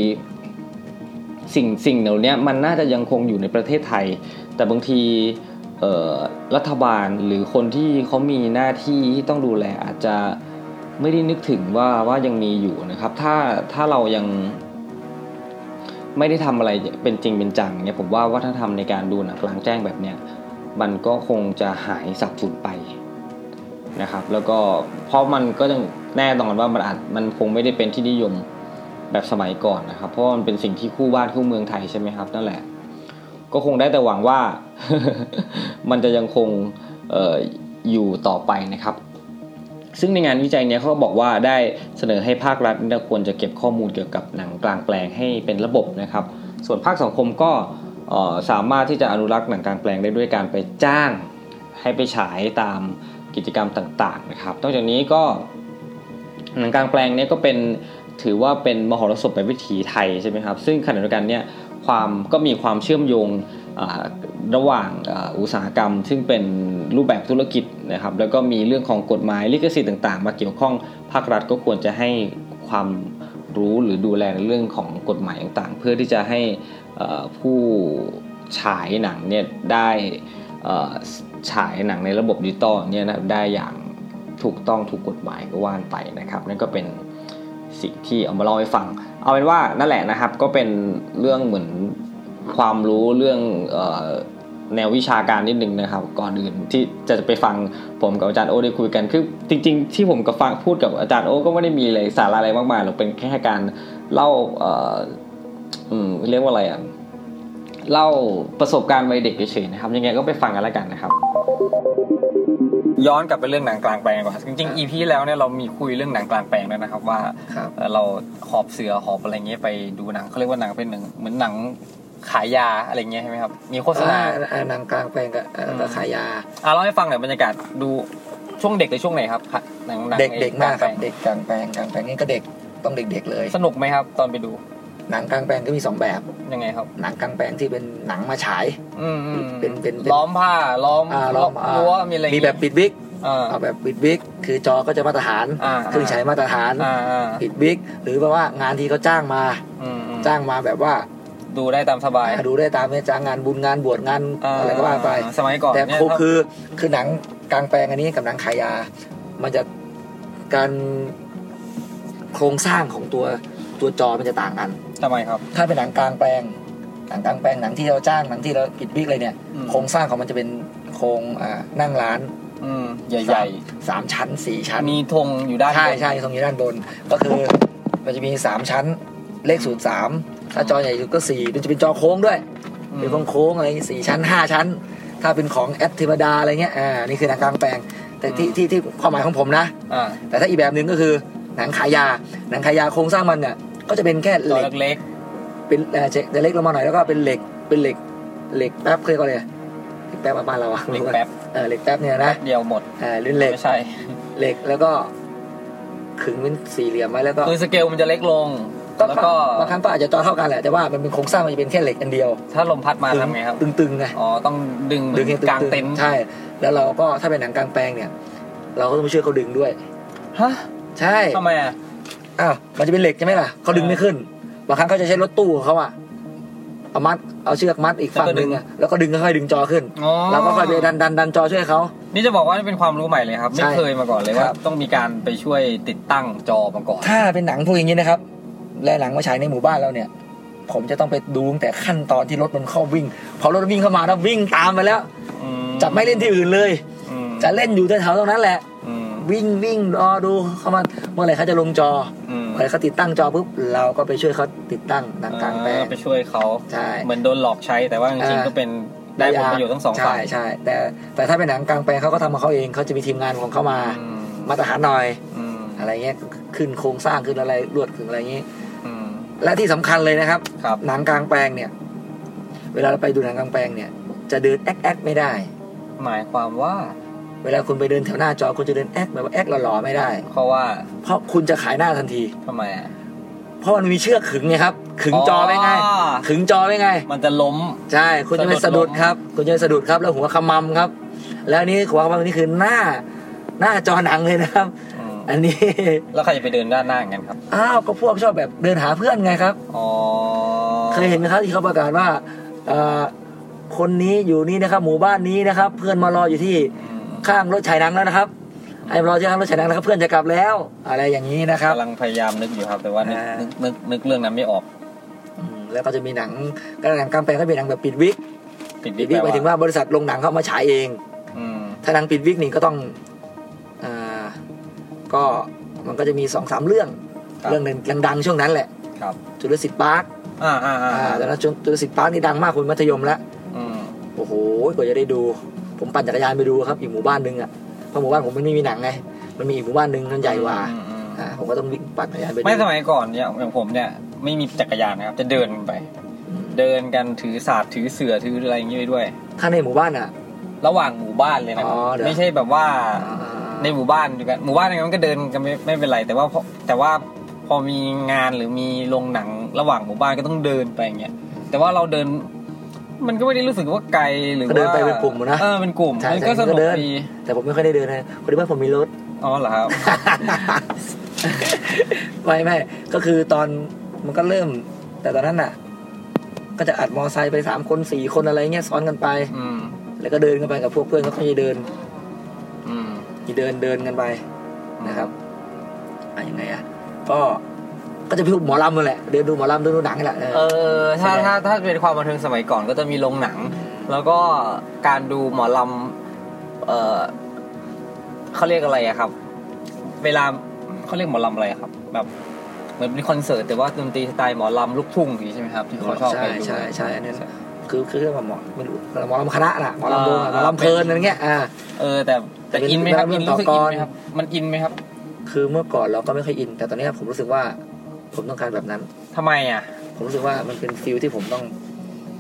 สิ่งสิ่งเหล่านี้มันน่าจะยังคงอยู่ในประเทศไทย แต่บางทีรัฐบาลหรือคนที่เขามีหน้าที่ที่ต้องดูแลอาจจะ ไม่ได้นึกถึงว่าว่ายังมีอยู่นะครับ ถ้าถ้าเรายังไม่ได้ทำอะไรเป็นจริงเป็นจังเนี่ยผมว่าวัฒนธรรมในการดูหนังกลางแจ้งแบบเนี้ยมันก็คงจะหายสับสูญไปนะครับ แล้วก็เพราะมันก็ยังแน่นอนว่ามันอาจมันคงไม่ได้เป็นที่นิยมแบบสมัยก่อนนะครับ เพราะมันเป็นสิ่งที่คู่บ้านคู่เมืองไทยใช่ไหมครับนั่นแหละ ก็คงได้แต่หวังว่ามันจะยังคงอออยู่ต่อไปนะครับ ซึ่งในงานวิจัยนี้เขาบอกว่าได้เสนอให้ภาครัฐควรจะเก็บข้อมูลเกี่ยวกับหนังกลางแปลงให้เป็นระบบนะครับ ส่วนภาคสังคมก็สามารถที่จะอนุรักษ์หนังกลางแปลงได้ด้วยการไปจ้างให้ไปฉายตามกิจกรรมต่างๆนะครับนอกจากนี้ก็หนังกลางแปลงนี้ก็เป็นถือว่าเป็นมหรสพแบบวิถีไทยใช่ไหมครับ ซึ่งขณะเดียวกันเนี่ย ความก็มีความเชื่อมโยงระหว่างอุตสาหกรรม ซึ่งเป็นรูปแบบธุรกิจนะครับแล้วก็มีเรื่องของกฎหมายลิขสิทธิ์ต่างๆ มาเกี่ยวข้องภาครัฐก็ควรจะให้ความรู้หรือดูแลในเรื่องของกฎหมายต่างๆ เพื่อที่จะให้ผู้ฉายหนังเนี่ยได้ฉายหนังในระบบดิจิตอลเนี่ยนะได้อย่างถูกต้องถูกกฎหมายก็ว่านไปนะครับ นั่นก็เป็น สิ่งที่เอามาเล่าให้ฟัง เอาเป็นว่านั่นแหละนะครับก็เป็นเรื่องเหมือนความรู้เรื่องแนววิชาการนิดนึงนะครับ ก่อนอื่นที่จะไปฟังผมกับอาจารย์โอได้คุยกันคือจริง ๆ ที่ผมกับฟังพูดกับอาจารย์โอก็ไม่ได้มีอะไรสาระอะไรมากมายหรอกเป็นแค่การเล่าเออเรียกว่าอะไรอะเล่าประสบการณ์วัยเด็กเฉยๆนะครับ ยังไงก็ไปฟังกันแล้วกันนะครับ ย้อนกลับไปเรื่องหนังกลางแปลงก่อนจริงๆ EP แล้วเนี่ยเรามีคุยเรื่องหนังกลางแปลงด้วยนะครับ ว่าครับเอ่อเราหอบเสือหอบอะไรเงี้ยไปดูหนังเขาเรียกว่าหนังเป็นหนังเหมือนหนังขายยาอะไรเงี้ยใช่ไหมครับ มีโฆษณาอ่อ่หนังกลางแปลงกับเอ่อกับขายยาอะเล่าให้ฟังหน่อยบรรยากาศดูช่วงเด็กหรือช่วงไหนครับหนังหนังเด็กเด็กมากครับลงแปลงเด็กกลางแปลงกลางแปลงนี่ก็เด็กต้องเด็กๆเลย สนุกไหมครับ ตอนไปดู หนังกลางแปลงก็มีสองแบบยังไงครับ หนังกลางแปลงที่เป็นหนังมาฉายอืมอืมเป็นเป็นเป็นล้อมผ้าล้อมอ่าล้อมอ่ารั้วมีอะไรมีแบบปิดวิกอ่าเอาแบบปิดวิกคือจอก็จะมาตรฐานอ่าเครื่องฉายมาตรฐานอ่าอ่าปิดวิกหรือแปลว่างานที่เขาจ้างมาอืมอืมจ้างมาแบบว่าดูได้ตามสบาย ดูได้ตามเนี่ยจ้างงานบุญงานบวชงานอะไรก็ว่าไปสมัยก่อนแต่เนี่ยคือคือคือหนังกลางแปลงอันนี้กับหนังขายยา มันจะการโครงสร้างของตัว ตัวจอมันจะต่างกันทำไมครับ ถ้าเป็นหนังกลางแปลงหนังกลางแปลงหนังที่เราจ้างหนังที่เราปิดวิกเลยเนี่ยอืม โครงสร้างของมันจะเป็นโครงอ่านั่งร้านอืม ใหญ่สามชั้นสี่ชั้น ๆ มีธงอยู่ด้านบน ใช่ใช่ตรงนี้ด้านบนก็คือมันจะมีสามชั้นเลขศูนย์สามถ้าจอใหญ่สุดก็สี่มันจะเป็นจอโค้งด้วยอืม เป็นโค้งๆอะไรสี่ชั้นห้าชั้น ถ้าเป็นของแอปธรรมดาอะไรเงี้ยอ่านี่คือหนังกลางแปลง แต่ที่ที่ที่ความหมายของผมนะ อ่า แต่ถ้าอีกแบบหนึ่งก็คือหนังขายยาหนังขายยาโครงสร้างมันเนี่ย ก็จะเป็นแค่จเหอล็กเล็กเป็นเอ่อจะเล็กลงมาหน่อยแล้วก็เป็นเหล็กเป็นเหล็กเหล็กแป๊บเคยก็เลยกเหล็กแป๊บบ้านเราอะๆเล็กแป๊บเออเหล็กแป๊บเนี่ยนะเดียวหมดอ่ารุ่นเหล็กไม่ใช่ เหล็กแล้วก็ขึงเป็นสี่เหลี่ยมไว้แล้วก็คือสเกลมันจะเล็กลง ก็แล้วก็บางครั้งก็อาจจะจอเท่ากันแหละแต่ว่ามันเป็นโครงสร้างมันจะเป็นแค่เหล็กอันเดียวถ้าลมพัดมาทำไงครับ ตึงๆไง อ๋อ ต้องดึงเหมืดึองนให้ตึงๆกลางเต็นท์ใช่ แล้วเราก็ถ้าเป็นหนังกลางแปลงเนี่ย เราก็ต้องไปช่วยเขาดึงด้วย ฮะใช่ทำไมอะ อ้าวมันจะเป็นเหล็กใช่ไหมล่ะเขาดึงไม่ขึ้น บางครั้งเขาจะใช้รถตู้ของเขาอะเอามัดเอาเชือกมัดอีกฝั่งหนึ่งอะแล้วก็ดึงค่อยๆดึงจอขึ้นอ๋อ เราก็ค่อยไปดันดันดันจอช่วยเขา นี่จะบอกว่านี่เป็นความรู้ใหม่เลยครับ ใช่ไม่เคยมาก่อนเลยคว่ารับ ต้องมีการไปช่วยติดตั้งจอมาก่อน ถ้าเป็นหนังพวกอย่างนี้นะครับ และหนังมาฉายในหมู่บ้านเราเนี่ย ผมจะต้องไปดูตั้งแต่ขั้นตอนที่รถมันเข้าวิ่ง พอรถวิ่งเข้ามาแล้ววิ่งตามไปแล้ว อืมจะไม่เล่นที่อื่นเลย อืมจะเล่นอยู่แถวๆตรงนั้นแหละ อืมวิ่งวิ่งรอดูเขามัน เมื่อไหร่เขาจะลงจออืมเมื่อไหร่เขาติดตั้งจอปุ๊บเราก็ไปช่วยเขาติดตั้งหนังกลางแปลงเออไปช่วยเขาใช่เหมือนโดนหลอกใช้แต่ว่าจริงๆก็เป็นได้ผลประโยชน์ทั้งสองฝ่ายใช่ใช่แต่แต่ถ้าเป็นหนังกลางแปลงเขาก็ทำของเขาเองเขาจะมีทีมงานของเขามาอืมมาตรฐานหน่อยอืมอะไรเงี้ยขึ้นโครงสร้างขึ้นอะไรลวดขึ้นอะไรเงี้ยอืมและที่สำคัญเลยนะครับครับ หนังกลางแปลงเนี่ย เวลาเราไปดูหนังกลางแปลงเนี่ย จะเดินแอ๊กแอ๊กไม่ได้ หมายความว่า เวลาคุณไปเดินแถวหน้าจอคุณจะเดินแอ๊กแบบว่าแอ๊กหล่อๆไม่ได้ เพราะว่าเพราะคุณจะขายหน้าทันทีทำไมอะเพราะมันมีเชือกขึงไงครับขึงจอไว้ไงอ๋อขึงจอไว้ไง มันจะล้มใช่คุณจะไม่สะสะดุดุดดล้มครับ คุณจะไม่สะดุดครับ แล้วหัวขมำครับ แล้วนี่หัวขมำนี่คือหน้า หน้าจอหนังเลยนะครับอืมอันนี้แล้วใครจะไปเดินด้านหน้าอย่างนั้นครับอ้าวก็พวกชอบแบบเดินหาเพื่อนไงครับอ๋อเคยเห็นไหมครับที่เขาประกาศว่าเอ่อคนนี้อยู่นี่นะครับ หมู่บ้านนี้นะครับ เพื่อนมารออยู่ที่อืม ข้างรถฉายหนังแล้วนะครับให้มารอที่ข้างรถฉายหนังนะครับเพื่อนจะกลับแล้ว อะไรอย่างนี้นะครับกำลังพยายามนึกอยู่ครับ แต่ว่านึกอ่านึนึกนึกนึกเรื่องนั้นไม่ออกอืมแล้วก็จะมีหนังก็หนังกลางแปลงก็เป็นหนังแบบปิดวิกปิดปิวิดกวิกแปหลมายถึงว่าบริษัทโรงหนังเขาเอามาฉายเองอืมถ้าหนังปิดวิกนี่ก็ต้องอ่าก็มันก็จะมีสองสามเรื่องครับเรื่องหนึ่งดังๆช่วงนั้นแหละครับจุลศิษย์ปาร์คอ่าอ่าอ่าอ่าตอนนั้นจุลศิษย์ปาร์คนี่ดังมากคุณมัธยมแล้วอืมโอ้โหกว่าจะได้ดู ผมปั่นจักรยานไปดูครับอีกหมู่บ้านหนึ่งอะเพราะหมู่บ้านผมมันไม่มีหนังไงมันมีอีกหมู่บ้านหนึ่งมันใหญ่กว่าอืมอืมอ่าผมก็ต้องวิ่งปั่นจักรยานไปดูไม่สมัยก่อนเนี่ยอย่างผมเนี่ยไม่มีจักรยานนะครับ จะเดินไปอืมเดินกันถือศาสตร์ถือเสือถืออะไรอย่างงี้ไปด้วย ถ้าในหมู่บ้านอะ ระหว่างหมู่บ้านเลยนะครับอ๋อเดี๋ยวไม่ใช่แบบว่าอ่าในหมู่บ้านอยู่กันหมู่บ้านอะไรมันก็เดินกันไม่ไม่เป็นไร แต่ว่าพอแต่ว่าพอมีงานหรือมีโรงหนังระหว่างหมู่บ้านก็ต้องเดินไปอย่างเงี้ยแต่ว่าเราเดิน มันก็ไม่ได้รู้สึกว่าไกลหรือก็ว่าเดินไปเป็นกลุ่มนะเออเป็นกลุ่มใช่มันก็ใช่สนุกก็เดินดีแต่ผมไม่ค่อยได้เดินนะพอดีว่าผมมีรถอ๋อเหรอครับไม่ไม่ก็คือตอนมันก็เริ่ม แต่ตอนนั้นน่ะ ก็จะอัดมอไซค์ไปสามคนสี่คนอะไรเงี้ยซ้อนกันไปอืมแล้วก็เดินกันไปกับพวกเพื่อนก็ค่อยๆเดินอืมเดินเดินกันไปนะครับอะยังไงอะก็ ก็จะพิวหมอลำนั่นแหละเดินดูหมอลำเดินดูหนังนี่แหละเออเออถ้าแสดงถ้าถ้าเป็นความบันเทิงสมัยก่อนก็จะมีโรงหนัง แล้วก็การดูหมอลำเออเขาเรียกอะไรอะครับ เวลาเขาเรียกหมอลำอะไรอะครับ แบบเหมือนเป็นคอนเสิร์ตแต่ว่าดนตรีสไตล์หมอลำลูกทุ่งอย่างนี้ใช่ไหมครับที่เขาชอบไปใช่ดูใช่ใช่อันนั้นคือคือเรียกว่าหมอไม่รู้หมอลำคณะน่ะหมอลำวงอะหมอลำเพลินอะไรเงี้ยอ่าเออ แต่แต่แต่เป็นอินไหมครับเรื่อิอนงรู้สึกต่อิอนก่อนไหมครับมันอินไหมครับ คือเมื่อก่อนเราก็ไม่ค่อยอิน แต่ตอนนี้ผมรู้สึกว่า ผมต้องการแบบนั้นทำไมอะ ผมรู้สึกว่ามันเป็นฟิลที่ผมต้อง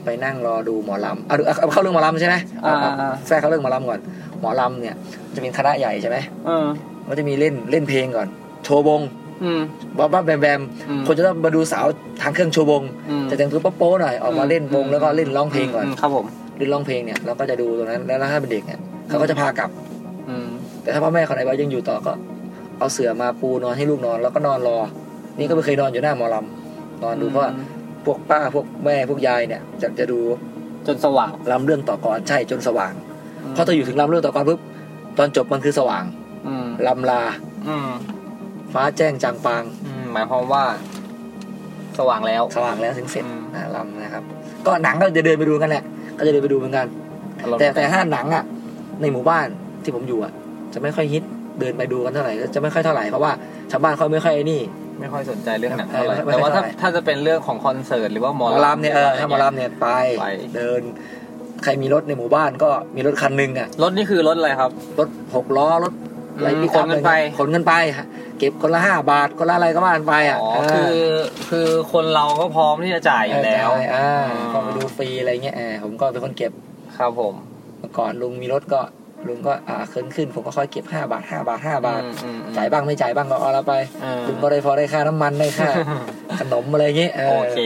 ไปนั่งรอดูหมอลำเอาดูเอาเอาเข้าเรื่องหมอลำใช่ไหมเอาเอาอ่าแทรกเข้าเรื่องหมอลำก่อน หมอลำเนี่ยจะเป็นคณะใหญ่ใช่ไหมเออมันจะมีเล่นเล่นเพลงก่อน โชว์วงอืมบ้าบ้าแบมแบมอืมคนจะต้องมาดูสาวทางเครื่องโชว์วงอืมจะแต่งตัวโป๊ะๆหน่อยออกมาเล่นวงแล้วก็เล่นร้องเพลงก่อนมครับผมเล่นร้องเพลงเนี่ยเราก็จะดูตรงนั้นแล้วถ้าเป็นเด็กเนี่ยเขาก็จะพากลับอืมแต่ถ้าพ่อแม่คนไหนว่ายังอยู่ต่อก็ เอาเสื่อมาปูนอนให้ลูกนอนแล้วก็นอนรอ นี่ก็ไม่เคยนอนอยู่หน้าหมอลำนอนดูเพราะว่าพวกป้าพวกแม่พวกยายเนี่ยจะจะดูจนสว่างลำเรื่องต่อก่อนใช่จนสว่างพอถ้าอยู่ถึงลำเรื่องต่อก่อนปุ๊บตอนจบมันคือสว่างอืมลำลาอืมฟ้าแจ้งจางปางอืมหมายความว่า สว่างแล้ว สว่างแล้วถึงเสร็จอืมนะลำนะครับ ก็หนังก็จะเดินไปดูกันแหละ ก็จะเดินไปดูเหมือนกัน แต่แต่ถ้าหนังอะ ในหมู่บ้านที่ผมอยู่อะ จะไม่ค่อยฮิตเดินไปดูกันเท่าไหร่จะไม่ค่อยเท่าไหร่เพราะว่าชาวบ้านเขาไม่ค่อยไอ้นี่ ไม่ค่อยสนใจเรื่องหนังเท่าไหร่เออไม่แต่ว่าไม่ถ้าเท่าไหร่ถ้าจะเป็นเรื่องของคอนเสิร์ตหรือว่าหหมมออลำเนี่ยเออถ้าหมอลำเนี่ยไปไปเดินใครมีรถในหมู่บ้านก็มีรถคันหนึ่งอะรถนี่คือรถอะไรครับ รถหกล้อรถอะไรอืมปิกขนเงินไปขนเงินไปฮะเก็บคนละห้าบาทคนละอะไรก็ว่ากันไปอะอ๋อคือคือคนเราก็พร้อมที่จะจ่ายอยู่แล้วใช่อ่าอืมก็ไปดูฟรีอะไรเงี้ยเออผมก็เป็นคนเก็บครับผมเมื่อก่อนลุงมีรถก็ ลุงก็อ่าขึ้นขึ้นผมก็ค่อยเก็บห้าบาทห้าบาทห้าบาทอืมอืมจ่ายบ้างไม่จ่ายบ้างก็เอาละไปเออลุงก็ได้พอได้ค่าน้ำมันได้ค่าขนมอะไรเงี้ยโอเค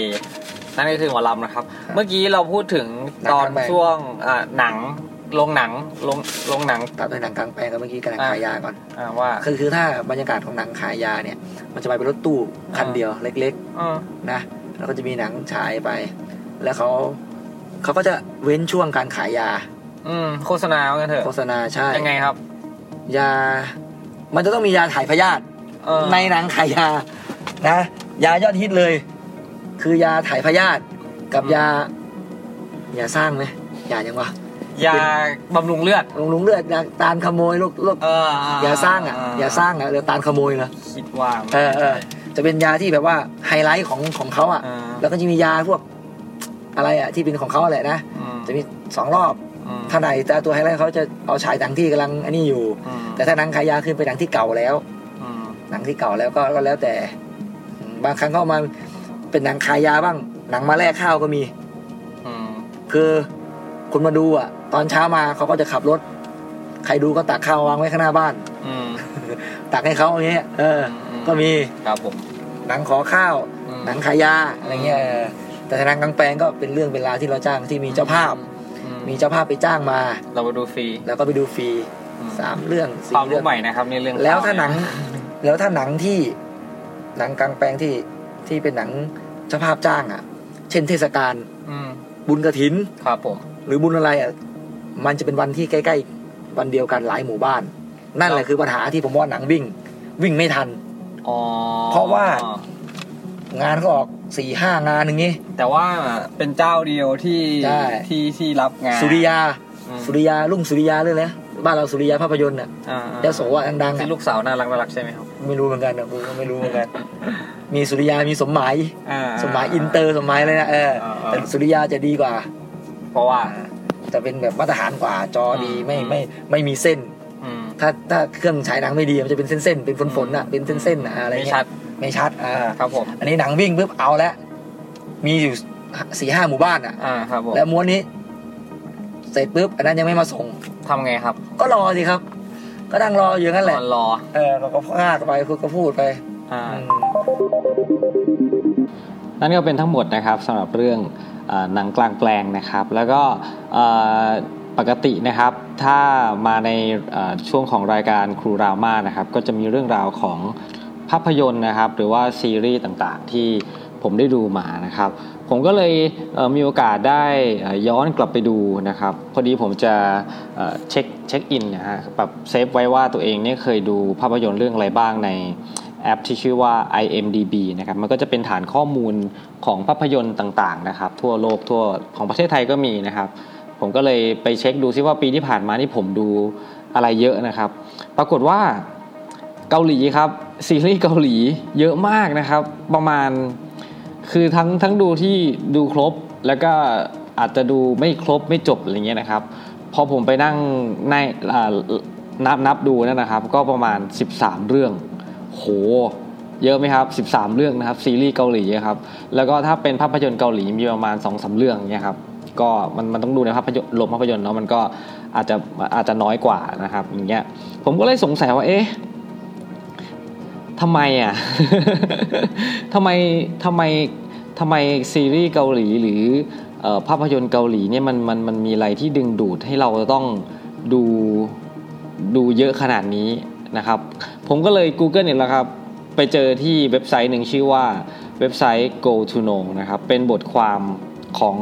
นั่นก็คือหมอลำนะครับครับเมื่อกี้เราพูดถึงหนังตอนกลางแปลงช่วงอ่าหนังโรงหนังโรงโรงหนังตัดด้วยหนังกลางแปลงกันเมื่อกี้กันหนังอ่าขายยาก่อนอ่าว่าคือคือถ้าบรรยากาศของหนังขายยาเนี่ย มันจะไปเป็นรถตู้คันอ่าเดียวเล็กเออๆนะแล้วก็จะมีหนังฉายไป แล้วเขาเขาก็จะเว้นช่วงการขายยา อืมโฆษณาว่ากันเถอะโฆษณาใช่ยังไงครับ ยา มันจะต้องมียาถ่ายพยาธิเออในหนังขายยา นะ ยายอดฮิตเลย คือยาถ่ายพยาธิกับยา ยาสร้างไหมยายังวะยาบำรุงเลือดลงลุงเลือดยาตาลขโมยลูกลูกเอออยาสร้างอะยาสร้างอะเรือตาลขโมยเหรอคิดว่าเออเออจะเป็นยาที่แบบว่าไฮไลท์ของของเขาอะเออแล้วก็จะมียาพวกอะไรอะที่เป็นของเขาแหละนะอืมจะมีสองรอบอืม ถ้าไหนแต่ตัวไฮไลท์เขาจะเอาฉายหนังที่กำลังอันนี้อยู่อืมแต่ถ้าหนังขายยาขึ้นไปหนังที่เก่าแล้วอืมหนังที่เก่าแล้วก็ก็แล้วแต่อืมบางครั้งก็เอามาเป็นหนังขายยาบ้าง หนังมาแลกข้าวก็มีอืมคือคุณมาดูอะ ตอนเช้ามาเขาก็จะขับรถ ใครดูก็ตักข้าววางไว้ข้างหน้าบ้านอืมตักให้เขาอย่างเงี้ยเอออืมก็มีครับผมหนังขอข้าวอืมหนังขายยาอะไรเงี้ยเออแต่ถ้าหนังกลางแปลงก็เป็นเรื่องเป็นราวที่เราจ้างที่มีเจ้าภาพอื มีเจ้าภาพไปจ้างมา เราไปดูฟรี แล้วก็ไปดูฟรีอืมสามเรื่องคสี่วามเรื่รู้องใหม่นะครับในเรื่องแล้วถ้าข่หนัง แล้วถ้าหนังที่หนังกลางแปลงที่ที่เป็นหนังเจ้าภาพจ้างอะ เช่นเทศกาลอืมบุญกระถิน ครับผมหรือบุญอะไรอะมันจะเป็นวันที่ใกล้ๆ วันเดียวกันหลายหมู่บ้าน นั่นแหละคือปัญหาที่ผมว่าหนังวิ่ง วิ่งไม่ทัน อ๋อเพราะว่า งานก็ออก สี่ห้างานอย่างงี้ แต่ว่าเป็นเจ้าเดียวที่ใช่ที่ที่รับงานสุริยาอืมสุริยาลุงสุริยาเรื่องอะไรนะบ้านเราสุริยาภาพยนตร์อะอ่าเจ้าโสอะดังๆที่อะลูกสาวน่ารักน่ารักใช่ไหมครับไม่รู้เหมือนกันนะกูก็ไม่รู้เหมือนกัน มีสุริยามีสมหมายอ่าสมหมายอินเตอร์สมหมายเลยนะเอออ่าแต่สุริยาจะดีกว่า เพราะว่าจะเป็นแบบมาตรฐานกว่าจอดีอืมไม่ไม่ไม่มีเส้นอืมถ้าถ้าเครื่องฉายหนังไม่ดีมันจะเป็นเส้นๆเป็นฝนๆอะเป็นเส้นๆอะอะไรไม่เงี้ยชัด ไม่ชัดอ่าครับผมอันนี้หนังวิ่งปุ๊บเอาแล้วมีอยู่สี่ห้าหมู่บ้านอะอ่าครับผมแล้วม้วนนี้ เสร็จปุ๊บอันนั้นยังไม่มาส่งทำไงครับ ก็รอสิครับ ก็นั่งรออยู่งั้นแหละนอนรอเออเราก็พากไปคุยก็พูดไปอ่าอืมนั่นก็เป็นทั้งหมดนะครับสำหรับเรื่องเออหนังกลางแปลงนะครับ แล้วก็เอ่อปกตินะครับ ถ้ามาในเอ่อช่วงของรายการครูรามานะครับ ก็จะมีเรื่องราวของ ภาพยนตร์นะครับ หรือว่าซีรีส์ต่างๆ ที่ผมได้ดูมานะครับ ผมก็เลยมีโอกาสได้ย้อนกลับไปดูนะครับ พอดีผมจะเช็คเช็คอินนะฮะแบบ save ไว้ว่าตัวเองเนี่ยเคยดูภาพยนตร์เรื่องอะไรบ้างในแอปที่ชื่อว่า IMDB นะครับ มันก็จะเป็นฐานข้อมูลของภาพยนตร์ต่างๆนะครับ ทั่วโลกทั่วของประเทศไทยก็มีนะครับ ผมก็เลยไปเช็คดูซิว่าปีที่ผ่านมานี่ผมดูอะไรเยอะนะครับ ปรากฏว่า เกาหลีครับซีรีส์เกาหลีเยอะมากนะครับ ประมาณคือทั้งทั้งดูที่ดูครบแล้วก็อาจจะดูไม่ครบไม่จบอะไรเงี้ยนะครับ พอผมไปนั่งในนับนับดูนั่นนะครับ ก็ประมาณ 13 เรื่อง โห เยอะไหมครับ 13 เรื่องนะครับซีรีส์เกาหลีครับ แล้วก็ถ้าเป็นภาพยนตร์เกาหลีมีประมาณ2อสเรื่องเนี่ยครับก็มันมันต้องดูในภาพยนตร์รวมภาพยนตร์เนาะมันก็อาจจะอาจจะน้อยกว่านะครับอย่างเงี้ยผมก็เลยสงสัยว่าเอ๊ะ ทำไมอะทำไมทำไมทำไมซีรีส์เกาหลีหรือภาพยนตร์เกาหลีเนี่ยมันมันมันมีอะไรที่ดึงดูดให้เราต้องดูดูเยอะขนาดนี้นะครับ ผมก็เลย Google เนี่ยแหละครับ ไปเจอที่เว็บไซต์หนึ่งชื่อว่าเว็บไซต์ Go to Know นะครับ เป็นบทความของ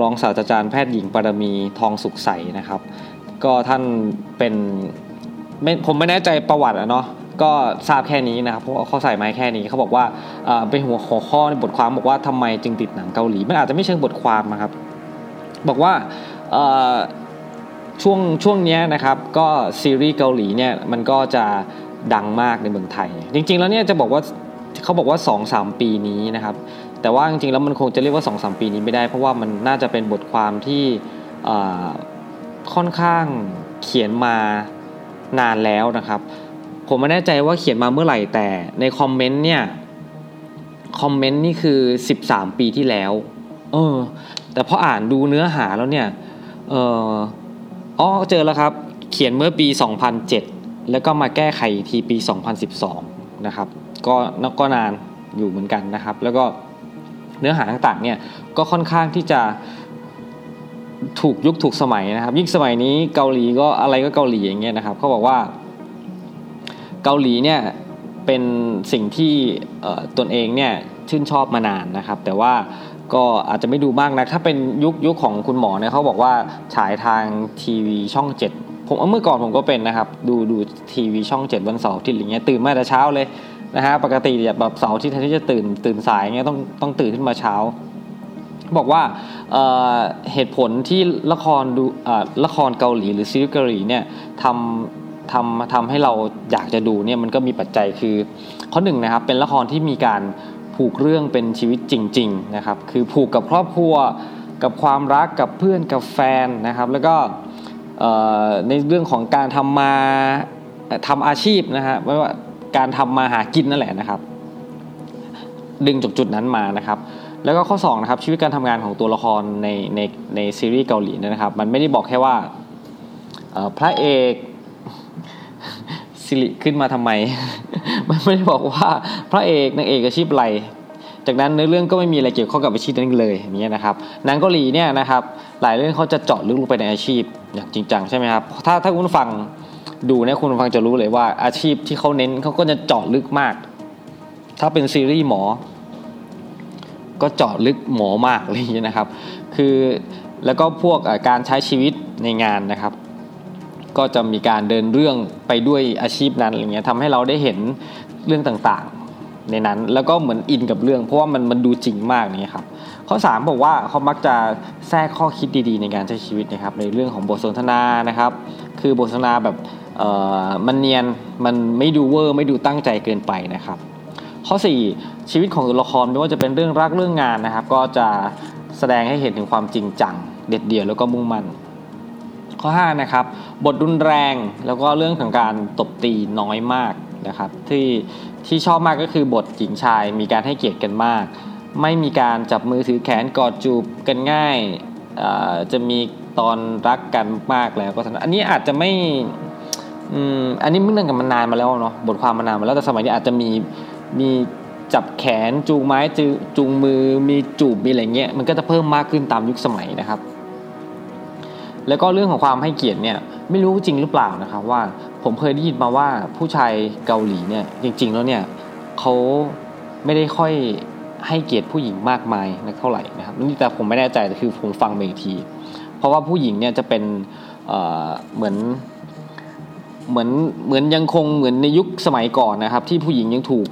รองศาสตราจารย์แพทย์หญิงปรมีทองสุขใสนะครับ ก็ท่านเป็นผมไม่แน่ใจประวัติอะเนาะ ก็ทราบแค่นี้นะครับเพราะเขาใส่ไม้แค่นี้เขาบอกว่าเป็นหัวหัวข้อในบทความบอกว่าทำไมจึงติดหนังเกาหลี มันอาจจะไม่เชิงบทความนะครับ บอกว่าช่วงช่วงนี้นะครับก็ซีรีส์เกาหลีเนี่ยมันก็จะดังมากในเมืองไทย จริง ๆ แล้วเนี่ยจะบอกว่าเขาบอกว่า 2-3 ปีนี้นะครับ แต่ว่าจริงๆแล้วมันคงจะเรียกว่า 2-3 ปีนี้ไม่ได้ เพราะว่ามันน่าจะเป็นบทความที่ค่อนข้างเขียนมานานแล้วนะครับ ผมไม่แน่ใจว่าเขียนมาเมื่อไหร่แต่ในคอมเมนต์เนี่ยคอมเมนต์นี่คือ 13 ปีที่แล้ว เออ แต่พออ่านดูเนื้อหาแล้วเนี่ย เอออ๋อเจอแล้วครับ เขียนเมื่อปี 2007 แล้วก็มาแก้ไขทีปี 2012 นะครับ ก็ก็นานอยู่เหมือนกันนะครับ แล้วก็เนื้อหาต่างๆเนี่ยก็ค่อนข้างที่จะถูกยุคถูกสมัยนะครับ ยิ่งสมัยนี้เกาหลีก็อะไรก็เกาหลีอย่างเงี้ยนะครับเขาบอกว่า เกาหลีเนี่ยเป็นสิ่งที่ตนเองเนี่ยชื่นชอบมานานนะครับ แต่ว่าก็อาจจะไม่ดูมากนะถ้าเป็นยุคยุคของคุณหมอเนี่ยเขาบอกว่าฉายทางทีวีช่องเจ็ดผมเมื่อก่อนผมก็เป็นนะครับ ดูดูทีวีช่องเจ็ดวันเสาร์ที่อย่างเงี้ยตื่นมาแต่เช้าเลยนะฮะปกติแบบเสาร์ที่แทนที่จะตื่นตื่นสายเงี้ยต้องต้องตื่นขึ้นมาเช้า บอกว่าเเหตุผลที่ละครดูละครเกาหลีหรือซีรีส์เกาหลีเนี่ยทำ ทำทำให้เราอยากจะดูเนี่ยมันก็มีปัจจัยคือ ข้อหนึ่งนะครับเป็นละครที่มีการผูกเรื่องเป็นชีวิตจริงๆนะครับคือผูกกับครอบครัวกับความรักกับเพื่อนกับแฟนนะครับ แล้วก็ในเรื่องของการทำมาทำอาชีพนะฮะไม่ว่าการทำมาหากินนั่นแหละนะครับ ดึงจากจุดนั้นมานะครับ แล้วก็ข้อ2นะครับชีวิตการทำงานของตัวละครในในในซีรีส์เกาหลีนะครับ มันไม่ได้บอกแค่ว่าพระเอก สิริขึ้นมาทำไม มันไม่ได้บอกว่าพระเอกนางเอกอาชีพอะไร จากนั้นในเรื่องก็ไม่มีอะไรเกี่ยวข้องกับอาชีพนั้นเลยอย่างเงี้ยนะครับนังเกาหลีเนี่ยนะครับหลายเรื่องเขาจะเจาะลึกลงไปในอาชีพอย่างจริงจังใช่ไหมครับถ้าถ้าคุณฟังดูเนี่ยคุณฟังจะรู้เลยว่าอาชีพที่เขาเน้นเขาก็จะเจาะลึกมาก ถ้าเป็นซีรีส์หมอ ก็เจาะลึกหมอมากเงี้ยนะครับ คือแล้วก็พวกการใช้ชีวิตในงานนะครับ ก็จะมีการเดินเรื่องไปด้วยอาชีพนั้นอะไรเงี้ยทำให้เราได้เห็นเรื่องต่างๆ ในนั้นแล้วก็เหมือนอินกับเรื่อง เพราะว่ามันมันดูจริงมากนี่ครับข้อ3บอกว่าเขามักจะแทรกข้อคิดดีๆ ในการใช้ชีวิตนะครับในเรื่องของบทสนทนานะครับ คือบทสนทนาแบบเอ่อมันเนียนมันไม่ดูเวอร์ไม่ดูตั้งใจเกินไปนะครับ ข้อ 4 ชีวิตของตัวละครไม่ว่าจะเป็นเรื่องรักเรื่องงานนะครับ ก็จะแสดงให้เห็นถึงความจริงจัง เด็ดเดี่ยวแล้วก็มุ่งมั่น ข้อ5นะครับบทรุนแรงแล้วก็เรื่องของการตบตีน้อยมากนะครับที่ที่ชอบมากก็คือบทหญิงชายมีการให้เกียรติกันมาก ไม่มีการจับมือถือแขนกอดจูบกันง่ายจะมีตอนรักกันมากแล้วก็อันนี้อาจจะไม่อันนี้เรื่งกันมานานมาแล้วเนาะบทความมานานมาแล้วแต่สมัยนี้อาจจะมีมีจับแขนจูงไม้จูงมือมีจูบมีอะไรเงี้ยมันก็จะเพิ่มมากขึ้นตามยุคสมัยนะครับ แล้วก็เรื่องของความให้เกียรติเนี่ยไม่รู้จริงหรือเปล่านะครับว่าผมเคยได้ยินมาว่าผู้ชายเกาหลีเนี่ยจริง ๆ แล้วเนี่ยเขาไม่ได้ค่อยให้เกียรติผู้หญิงมากมายนักเท่าไหร่นะครับนี่แต่ผมไม่แน่ใจแต่คือผมฟังไปอีกที เพราะว่าผู้หญิงเนี่ยจะเป็นเเหมือนเหมือนเหมือนยังคงเหมือนในยุคสมัยก่อนนะครับ ที่ผู้หญิงยังถูก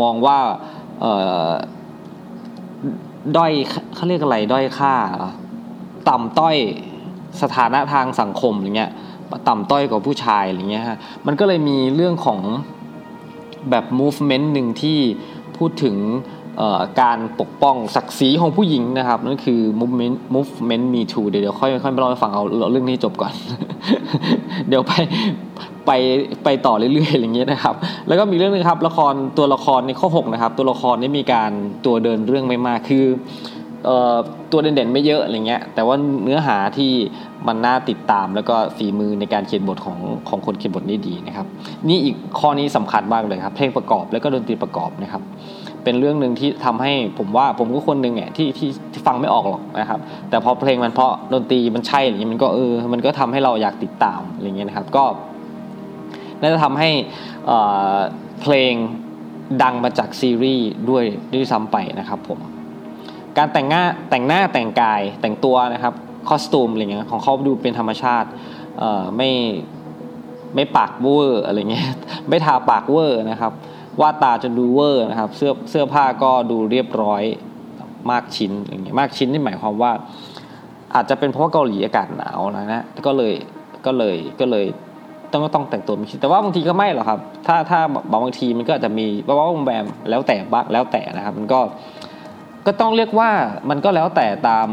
มองว่าด้อยเขาเรียกอะไรด้อยค่า ต่ำต้อย สถานะทางสังคมอย่างเงี้ยต่ำต้อยกว่าผู้ชายอะไรเงี้ยฮะมันก็เลยมีเรื่องของแบบ movement หนึ่งที่พูดถึงการปกป้องศักดิ์ศรีของผู้หญิงนะครับนั่นคือ movement movement me too เดี๋ยวค่อยค่อยไปเล่าให้ฟังเอาเรื่องนี้จบก่อน เดี๋ยวไปไปไปต่อเรื่อยๆอย่างเงี้ยนะครับ แล้วก็มีเรื่องนึงครับละครตัวละครในข้อ 6 นะครับ ตัวละครนี้มีการตัวเดินเรื่องไม่มากคือ ตัวเด่นๆไม่เยอะอะไรเงี้ยแต่ว่าเนื้อหาที่มันน่าติดตาม แล้วก็ฝีมือในการเขียนบทของของคนเขียนบทนี่ดีนะครับ นี่อีกข้อนี้สำคัญมากเลยครับเพลงประกอบแล้วก็ดนตรีประกอบนะครับ เป็นเรื่องหนึ่งที่ทำให้ผมว่าผมก็คนหนึ่งเนี่ยที่ที่ที่ฟังไม่ออกหรอกนะครับ แต่พอเพลงมันเพราะดนตรีมันใช่อย่างนี้มันก็เออมันก็ทำให้เราอยากติดตามอะไรเงี้ยนะครับ ก็น่าจะทำให้เพลงดังมาจากซีรีส์ด้วยด้วยซ้ำไปนะครับผม การแต่งหน้าแต่งหน้าแต่งกายแต่งตัวนะครับคอสตูมอะไรเงี้ยของเขาดูเป็นธรรมชาติไม่ไม่ปากเวอร์อะไรเงี้ยไม่ทาปากเวอร์นะครับวาดตาจนดูเวอร์นะครับเสื้อเสื้อผ้าก็ดูเรียบร้อยมากชิ้นอย่างเงี้ยมากชิ้นนี่หมายความว่า อาจจะเป็นเพราะเกาหลีอากาศหนาวนะนะก็เลยก็เลยก็เลยต้องก็ต้องแต่งตัวมีชิ้นแต่ว่าบางทีก็ไม่หรอกครับ ถ้าถ้าบางทีมันก็อาจจะมีบ้าบางแบบแล้วแต่บ้างแล้วแต่นะครับ มันก็ ก็ต้องเรียกว่ามันก็แล้วแต่ตาม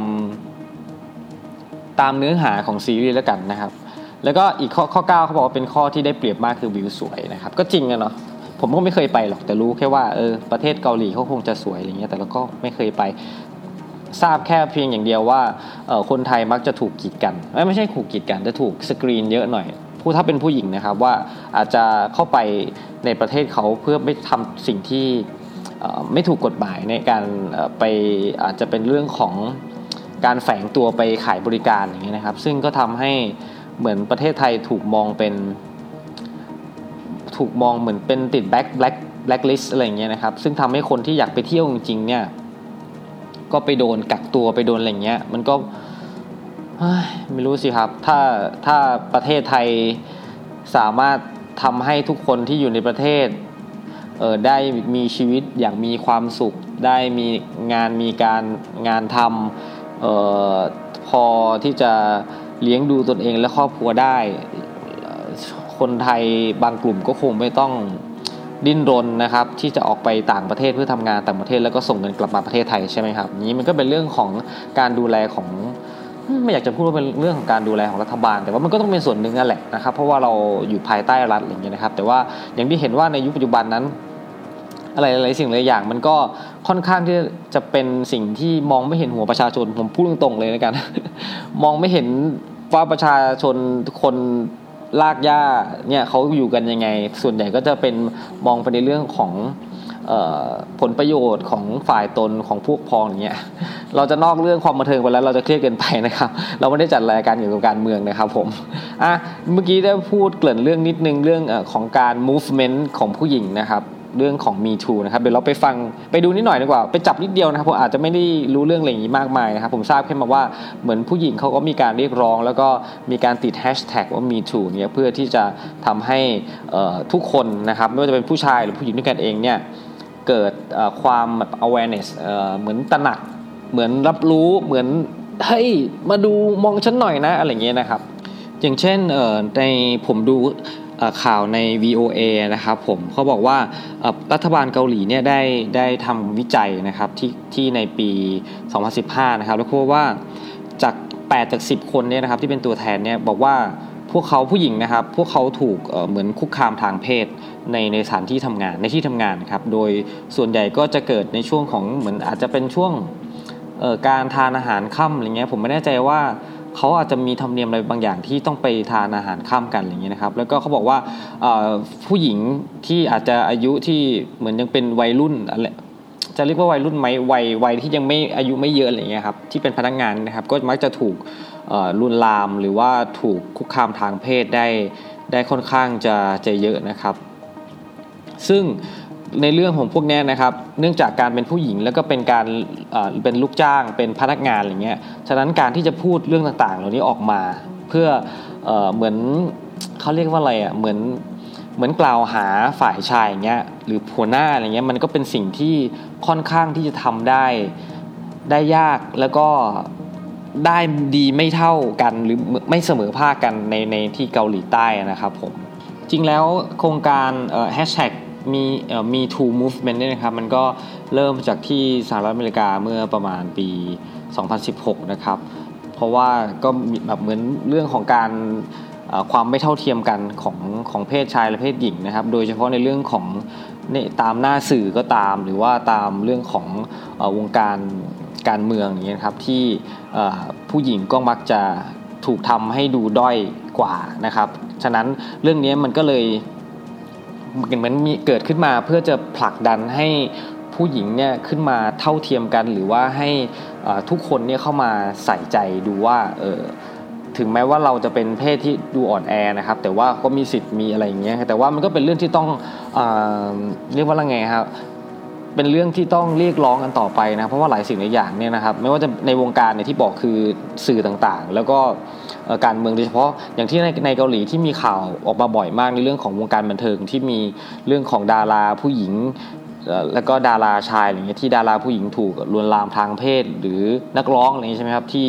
ตามเนื้อหาของซีรีส์แล้วกันนะครับ แล้วก็อีกข้อข้อเก้าเขาบอกว่าเป็นข้อที่ได้เปรียบมากคือวิวสวยนะครับ ก็จริงอะเนาะผมก็ไม่เคยไปหรอกแต่รู้แค่ว่าเออประเทศเกาหลีเขาคงจะสวยอะไรเงี้ยแต่เราก็ไม่เคยไปทราบแค่เพียงอย่างเดียวว่าเออคนไทยมักจะถูกกีดกัน ไม่ใช่ถูกกีดกันจะถูกสกรีนเยอะหน่อย ผู้ถ้าเป็นผู้หญิงนะครับว่าอาจจะเข้าไปในประเทศเขาเพื่อไม่ทำสิ่งที่ ไม่ถูกกฎหมายในการไปอาจจะเป็นเรื่องของการแฝงตัวไปขายบริการอย่างเงี้ยนะครับ ซึ่งก็ทำให้เหมือนประเทศไทยถูกมองเป็นถูกมองเหมือนเป็นติด black black blacklist อะไรเงี้ยนะครับ ซึ่งทำให้คนที่อยากไปเที่ยวจริงๆเนี่ย ก็ไปโดนกักตัวไปโดนอะไรเงี้ย มันก็ไม่รู้สิครับ ถ้าถ้าประเทศไทยสามารถทำให้ทุกคนที่อยู่ในประเทศ เออได้มีชีวิตอย่างมีความสุข ได้มีงานมีการงานทำออพอที่จะเลี้ยงดูตนเองและครอบครัวได้ คนไทยบางกลุ่มก็คงไม่ต้องดิ้นรนนะครับ ที่จะออกไปต่างประเทศเพื่อทำงานต่างประเทศแล้วก็ส่งเงินกลับมาประเทศไทยใช่ไหมครับนี้มันก็เป็นเรื่องของการดูแลของ ไม่อยากจะพูดว่าเป็นเรื่องของการดูแลของรัฐบาล แต่ว่ามันก็ต้องเป็นส่วนหนึ่งนั่นแหละนะครับ เพราะว่าเราอยู่ภายใต้รัฐอย่างเงี้ยนะครับ แต่ว่าอย่างที่เห็นว่าในยุคปัจจุบันนั้น อะไรหลายสิ่งหลายอย่าง มันก็ค่อนข้างที่จะเป็นสิ่งที่มองไม่เห็นหัวประชาชนผมพูดตรงๆเลยนะกัน มองไม่เห็นว่าประชาชนคนลากย่าเนี่ยเขาอยู่กันยังไง ส่วนใหญ่ก็จะเป็นมองไปในเรื่องของ ผลประโยชน์ของฝ่ายตนของพวกพ้องอย่างเงี้ยเราจะนอกเรื่องความบันเทิงไปแล้วเราจะเครียดเกินไปนะครับ เราไม่ได้จัดรายการเกี่ยวกับการเมืองนะครับผมอะเมื่อกี้ได้พูดเกริ่นเรื่องนิดนึงเรื่องของการ movement ของผู้หญิงนะครับเรื่องของ Me Too นะครับเดี๋ยวเราไปฟังไปดูนิดหน่อยดีกว่า ไปจับนิดเดียวนะครับผมอาจจะไม่ได้รู้เรื่องอะไรอย่างนี้มากมายนะครับผมทราบแค่มาว่าเหมือนผู้หญิงเขาก็มีการเรียกร้อง แล้วก็มีการติดแฮชแท็กว่า Me Too เนี่ยเพื่อที่จะทำให้ทุกคนนะครับไม่ว่าจะเป็นผู้ชายหรือผู้หญิงด้วยกันเองเนี่ย เกิดความแบบ awareness เหมือนตระหนัก เหมือนรับรู้เหมือนเฮ้ยมาดูมองฉันหน่อยนะอะไรเงี้ยนะครับ อย่างเช่นในผมดูข่าวใน VOA นะครับผมเขาบอกว่ารัฐบาลเกาหลีเนี่ยได้ได้ทำวิจัยนะครับที่ที่ในปี 2015 นะครับ แล้วพบว่าจาก 8 จาก 10 คนเนี่ยนะครับที่เป็นตัวแทนเนี่ยบอกว่าพวกเขาผู้หญิงนะครับ พวกเขาถูกเหมือนคุกคามทางเพศ ในในสถานที่ทำงานในที่ทำงานครับโดยส่วนใหญ่ก็จะเกิดในช่วงของเหมือนอาจจะเป็นช่วงการทานอาหารค่ำอะไรเงี้ยผมไม่แน่ใจว่าเขาอาจจะมีธรรมเนียมอะไรบางอย่างที่ต้องไปทานอาหารข้ามกันอย่างเงี้ยนะครับ แล้วก็เขาบอกว่าผู้หญิงที่อาจจะอายุที่เหมือนยังเป็นวัยรุ่นอะไรจะเรียกว่าวัยรุ่นไหมวัยวัยที่ยังไม่อายุไม่เยอะอะไรเงี้ยครับที่เป็นพนักงานนะครับ ก็มักจะถูกลุนลามหรือว่าถูกคุกคามทางเพศได้ได้ค่อนข้างจะจะเยอะนะครับ ซึ่งในเรื่องของพวกนี้นะครับ เนื่องจากการเป็นผู้หญิงแล้วก็เป็นการเป็นลูกจ้างเป็นพนักงานอะไรเงี้ย ฉะนั้นการที่จะพูดเรื่องต่างๆ เหล่านี้ออกมา เพื่อเหมือนเขาเรียกว่าอะไรอะเหมือนเหมือนกล่าวหาฝ่ายชายอย่างเงี้ยหรือผัวหน้าอะไรเงี้ยมันก็เป็นสิ่งที่ค่อนข้างที่จะทำได้ได้ยากแล้วก็ได้ดีไม่เท่ากันหรือไม่เสมอภาคกันในในที่เกาหลีใต้นะครับผมจริงแล้วโครงการแฮชแท็ก มีมี two movement เนี่ยนะครับ มันก็เริ่มจากที่สหรัฐอเมริกาเมื่อประมาณปี 2016 นะครับ เพราะว่าก็แบบเหมือนเรื่องของการความไม่เท่าเทียมกันของของเพศชายและเพศหญิงนะครับ โดยเฉพาะในเรื่องของเน่ตามหน้าสื่อก็ตาม หรือว่าตามเรื่องของวงการการเมืองอย่างเงี้ยครับที่ผู้หญิงก็มักจะถูกทำให้ดูด้อยกว่านะครับ ฉะนั้นเรื่องนี้มันก็เลย เหมือนมีเกิดขึ้นมาเพื่อจะผลักดันให้ผู้หญิงเนี่ยขึ้นมาเท่าเทียมกัน หรือว่าให้ทุกคนเนี่ยเข้ามาใส่ใจดูว่าเออถึงแม้ว่าเราจะเป็นเพศที่ดูอ่อนแอนะครับ แต่ว่าก็มีสิทธิ์มีอะไรอย่างเงี้ยแต่ว่ามันก็เป็นเรื่องที่ต้องเอเรียกว่าอะไรไงครับ เป็นเรื่องที่ต้องเรียกร้องกันต่อไปนะเพราะว่าหลายสิ่งหลายอย่างเนี่ยนะครับไม่ว่าจะในวงการเนี่ยที่บอกคือสื่อต่างๆ แล้วก็การเมืองโดยเฉพาะอย่างที่ในในเกาหลีที่มีข่าวออกมาบ่อยมากในเรื่องของวงการบันเทิงที่มีเรื่องของดาราผู้หญิงแล้วก็ดาราชายอะไรเงี้ยที่ดาราผู้หญิงถูกลวนลามทางเพศ หรือนักร้องอะไรเงี้ยใช่ไหมครับที่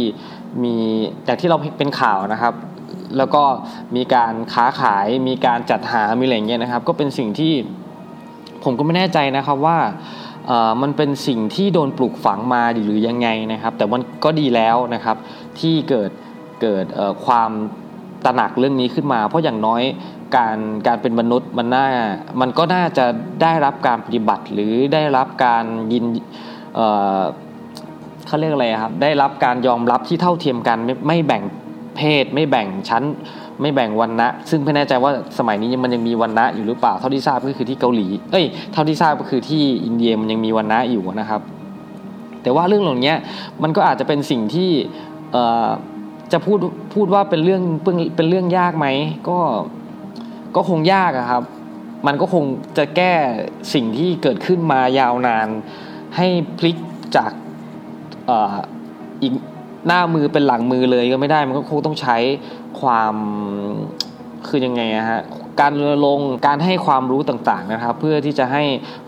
มีอย่างที่เราเป็นข่าวนะครับ แล้วก็มีการค้าขายมีการจัดหามีอะไรเงี้ยนะครับ ก็เป็นสิ่งที่ ผมก็ไม่แน่ใจนะครับว่ามันเป็นสิ่งที่โดนปลูกฝังมาหรือยังไงนะครับ แต่มันก็ดีแล้วนะครับที่เกิดเกิดความตระหนักเรื่องนี้ขึ้นมา เพราะอย่างน้อยการการเป็นมนุษย์มันน่ามันก็น่าจะได้รับการปฏิบัติหรือได้รับการยินเขาเรียกอะไรครับได้รับการยอมรับที่เท่าเทียมกันไม่ไม่แบ่งเพศไม่แบ่งชั้น ไม่แบ่งวันนะซึ่งไม่แน่ใจว่าสมัยนี้มันยังมีวันนะอยู่หรือเปล่าเท่าที่ทราบก็คือที่เกาหลีเอ้ยเท่าที่ทราบก็คือที่อินเดียมันยังมีวันนะอยู่นะครับ แต่ว่าเรื่องเหล่านี้มันก็อาจจะเป็นสิ่งที่จะพูดพูดว่าเป็นเรื่องเป็นเรื่องยากไหมก็ก็คงยากครับ มันก็คงจะแก้สิ่งที่เกิดขึ้นมายาวนาน ให้พลิกจากอีกหน้ามือเป็นหลังมือเลยก็ไม่ได้มันก็คงต้องใช้ ความคือยังไงฮะการลงการให้ความรู้ต่างๆนะครับ เพื่อที่จะให้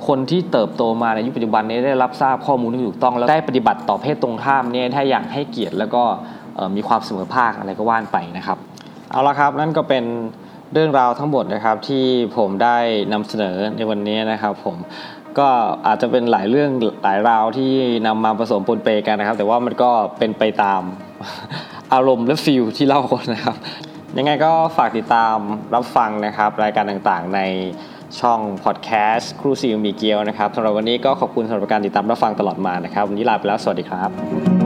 คนที่เติบโตมาในยุคปัจจุบันนี้ได้รับทราบข้อมูลที่ถูกต้องแล้วได้ปฏิบัติต่อเพศตรงข้ามเนี่ยถ้าอย่างให้เกียรติแล้วก็มีความเสมอภาคอะไรก็ว่านไปนะครับ เอาละครับนั่นก็เป็นเรื่องราวทั้งหมดนะครับที่ผมได้นำเสนอในวันนี้นะครับผมก็อาจจะเป็นหลายเรื่องหลายราวที่นำมาผสมปนเปกันนะครับ แต่ว่ามันก็เป็นไปตาม อารมณ์และฟิลที่เล่านะครับ ยังไงก็ฝากติดตามรับฟังนะครับ รายการต่างๆในช่องพอดแคสต์ครูซีมีเกียวนะครับสำหรับวันนี้ก็ขอบคุณสำหรับการติดตามรับฟังตลอดมานะครับ วันนี้ลาไปแล้ว สวัสดีครับ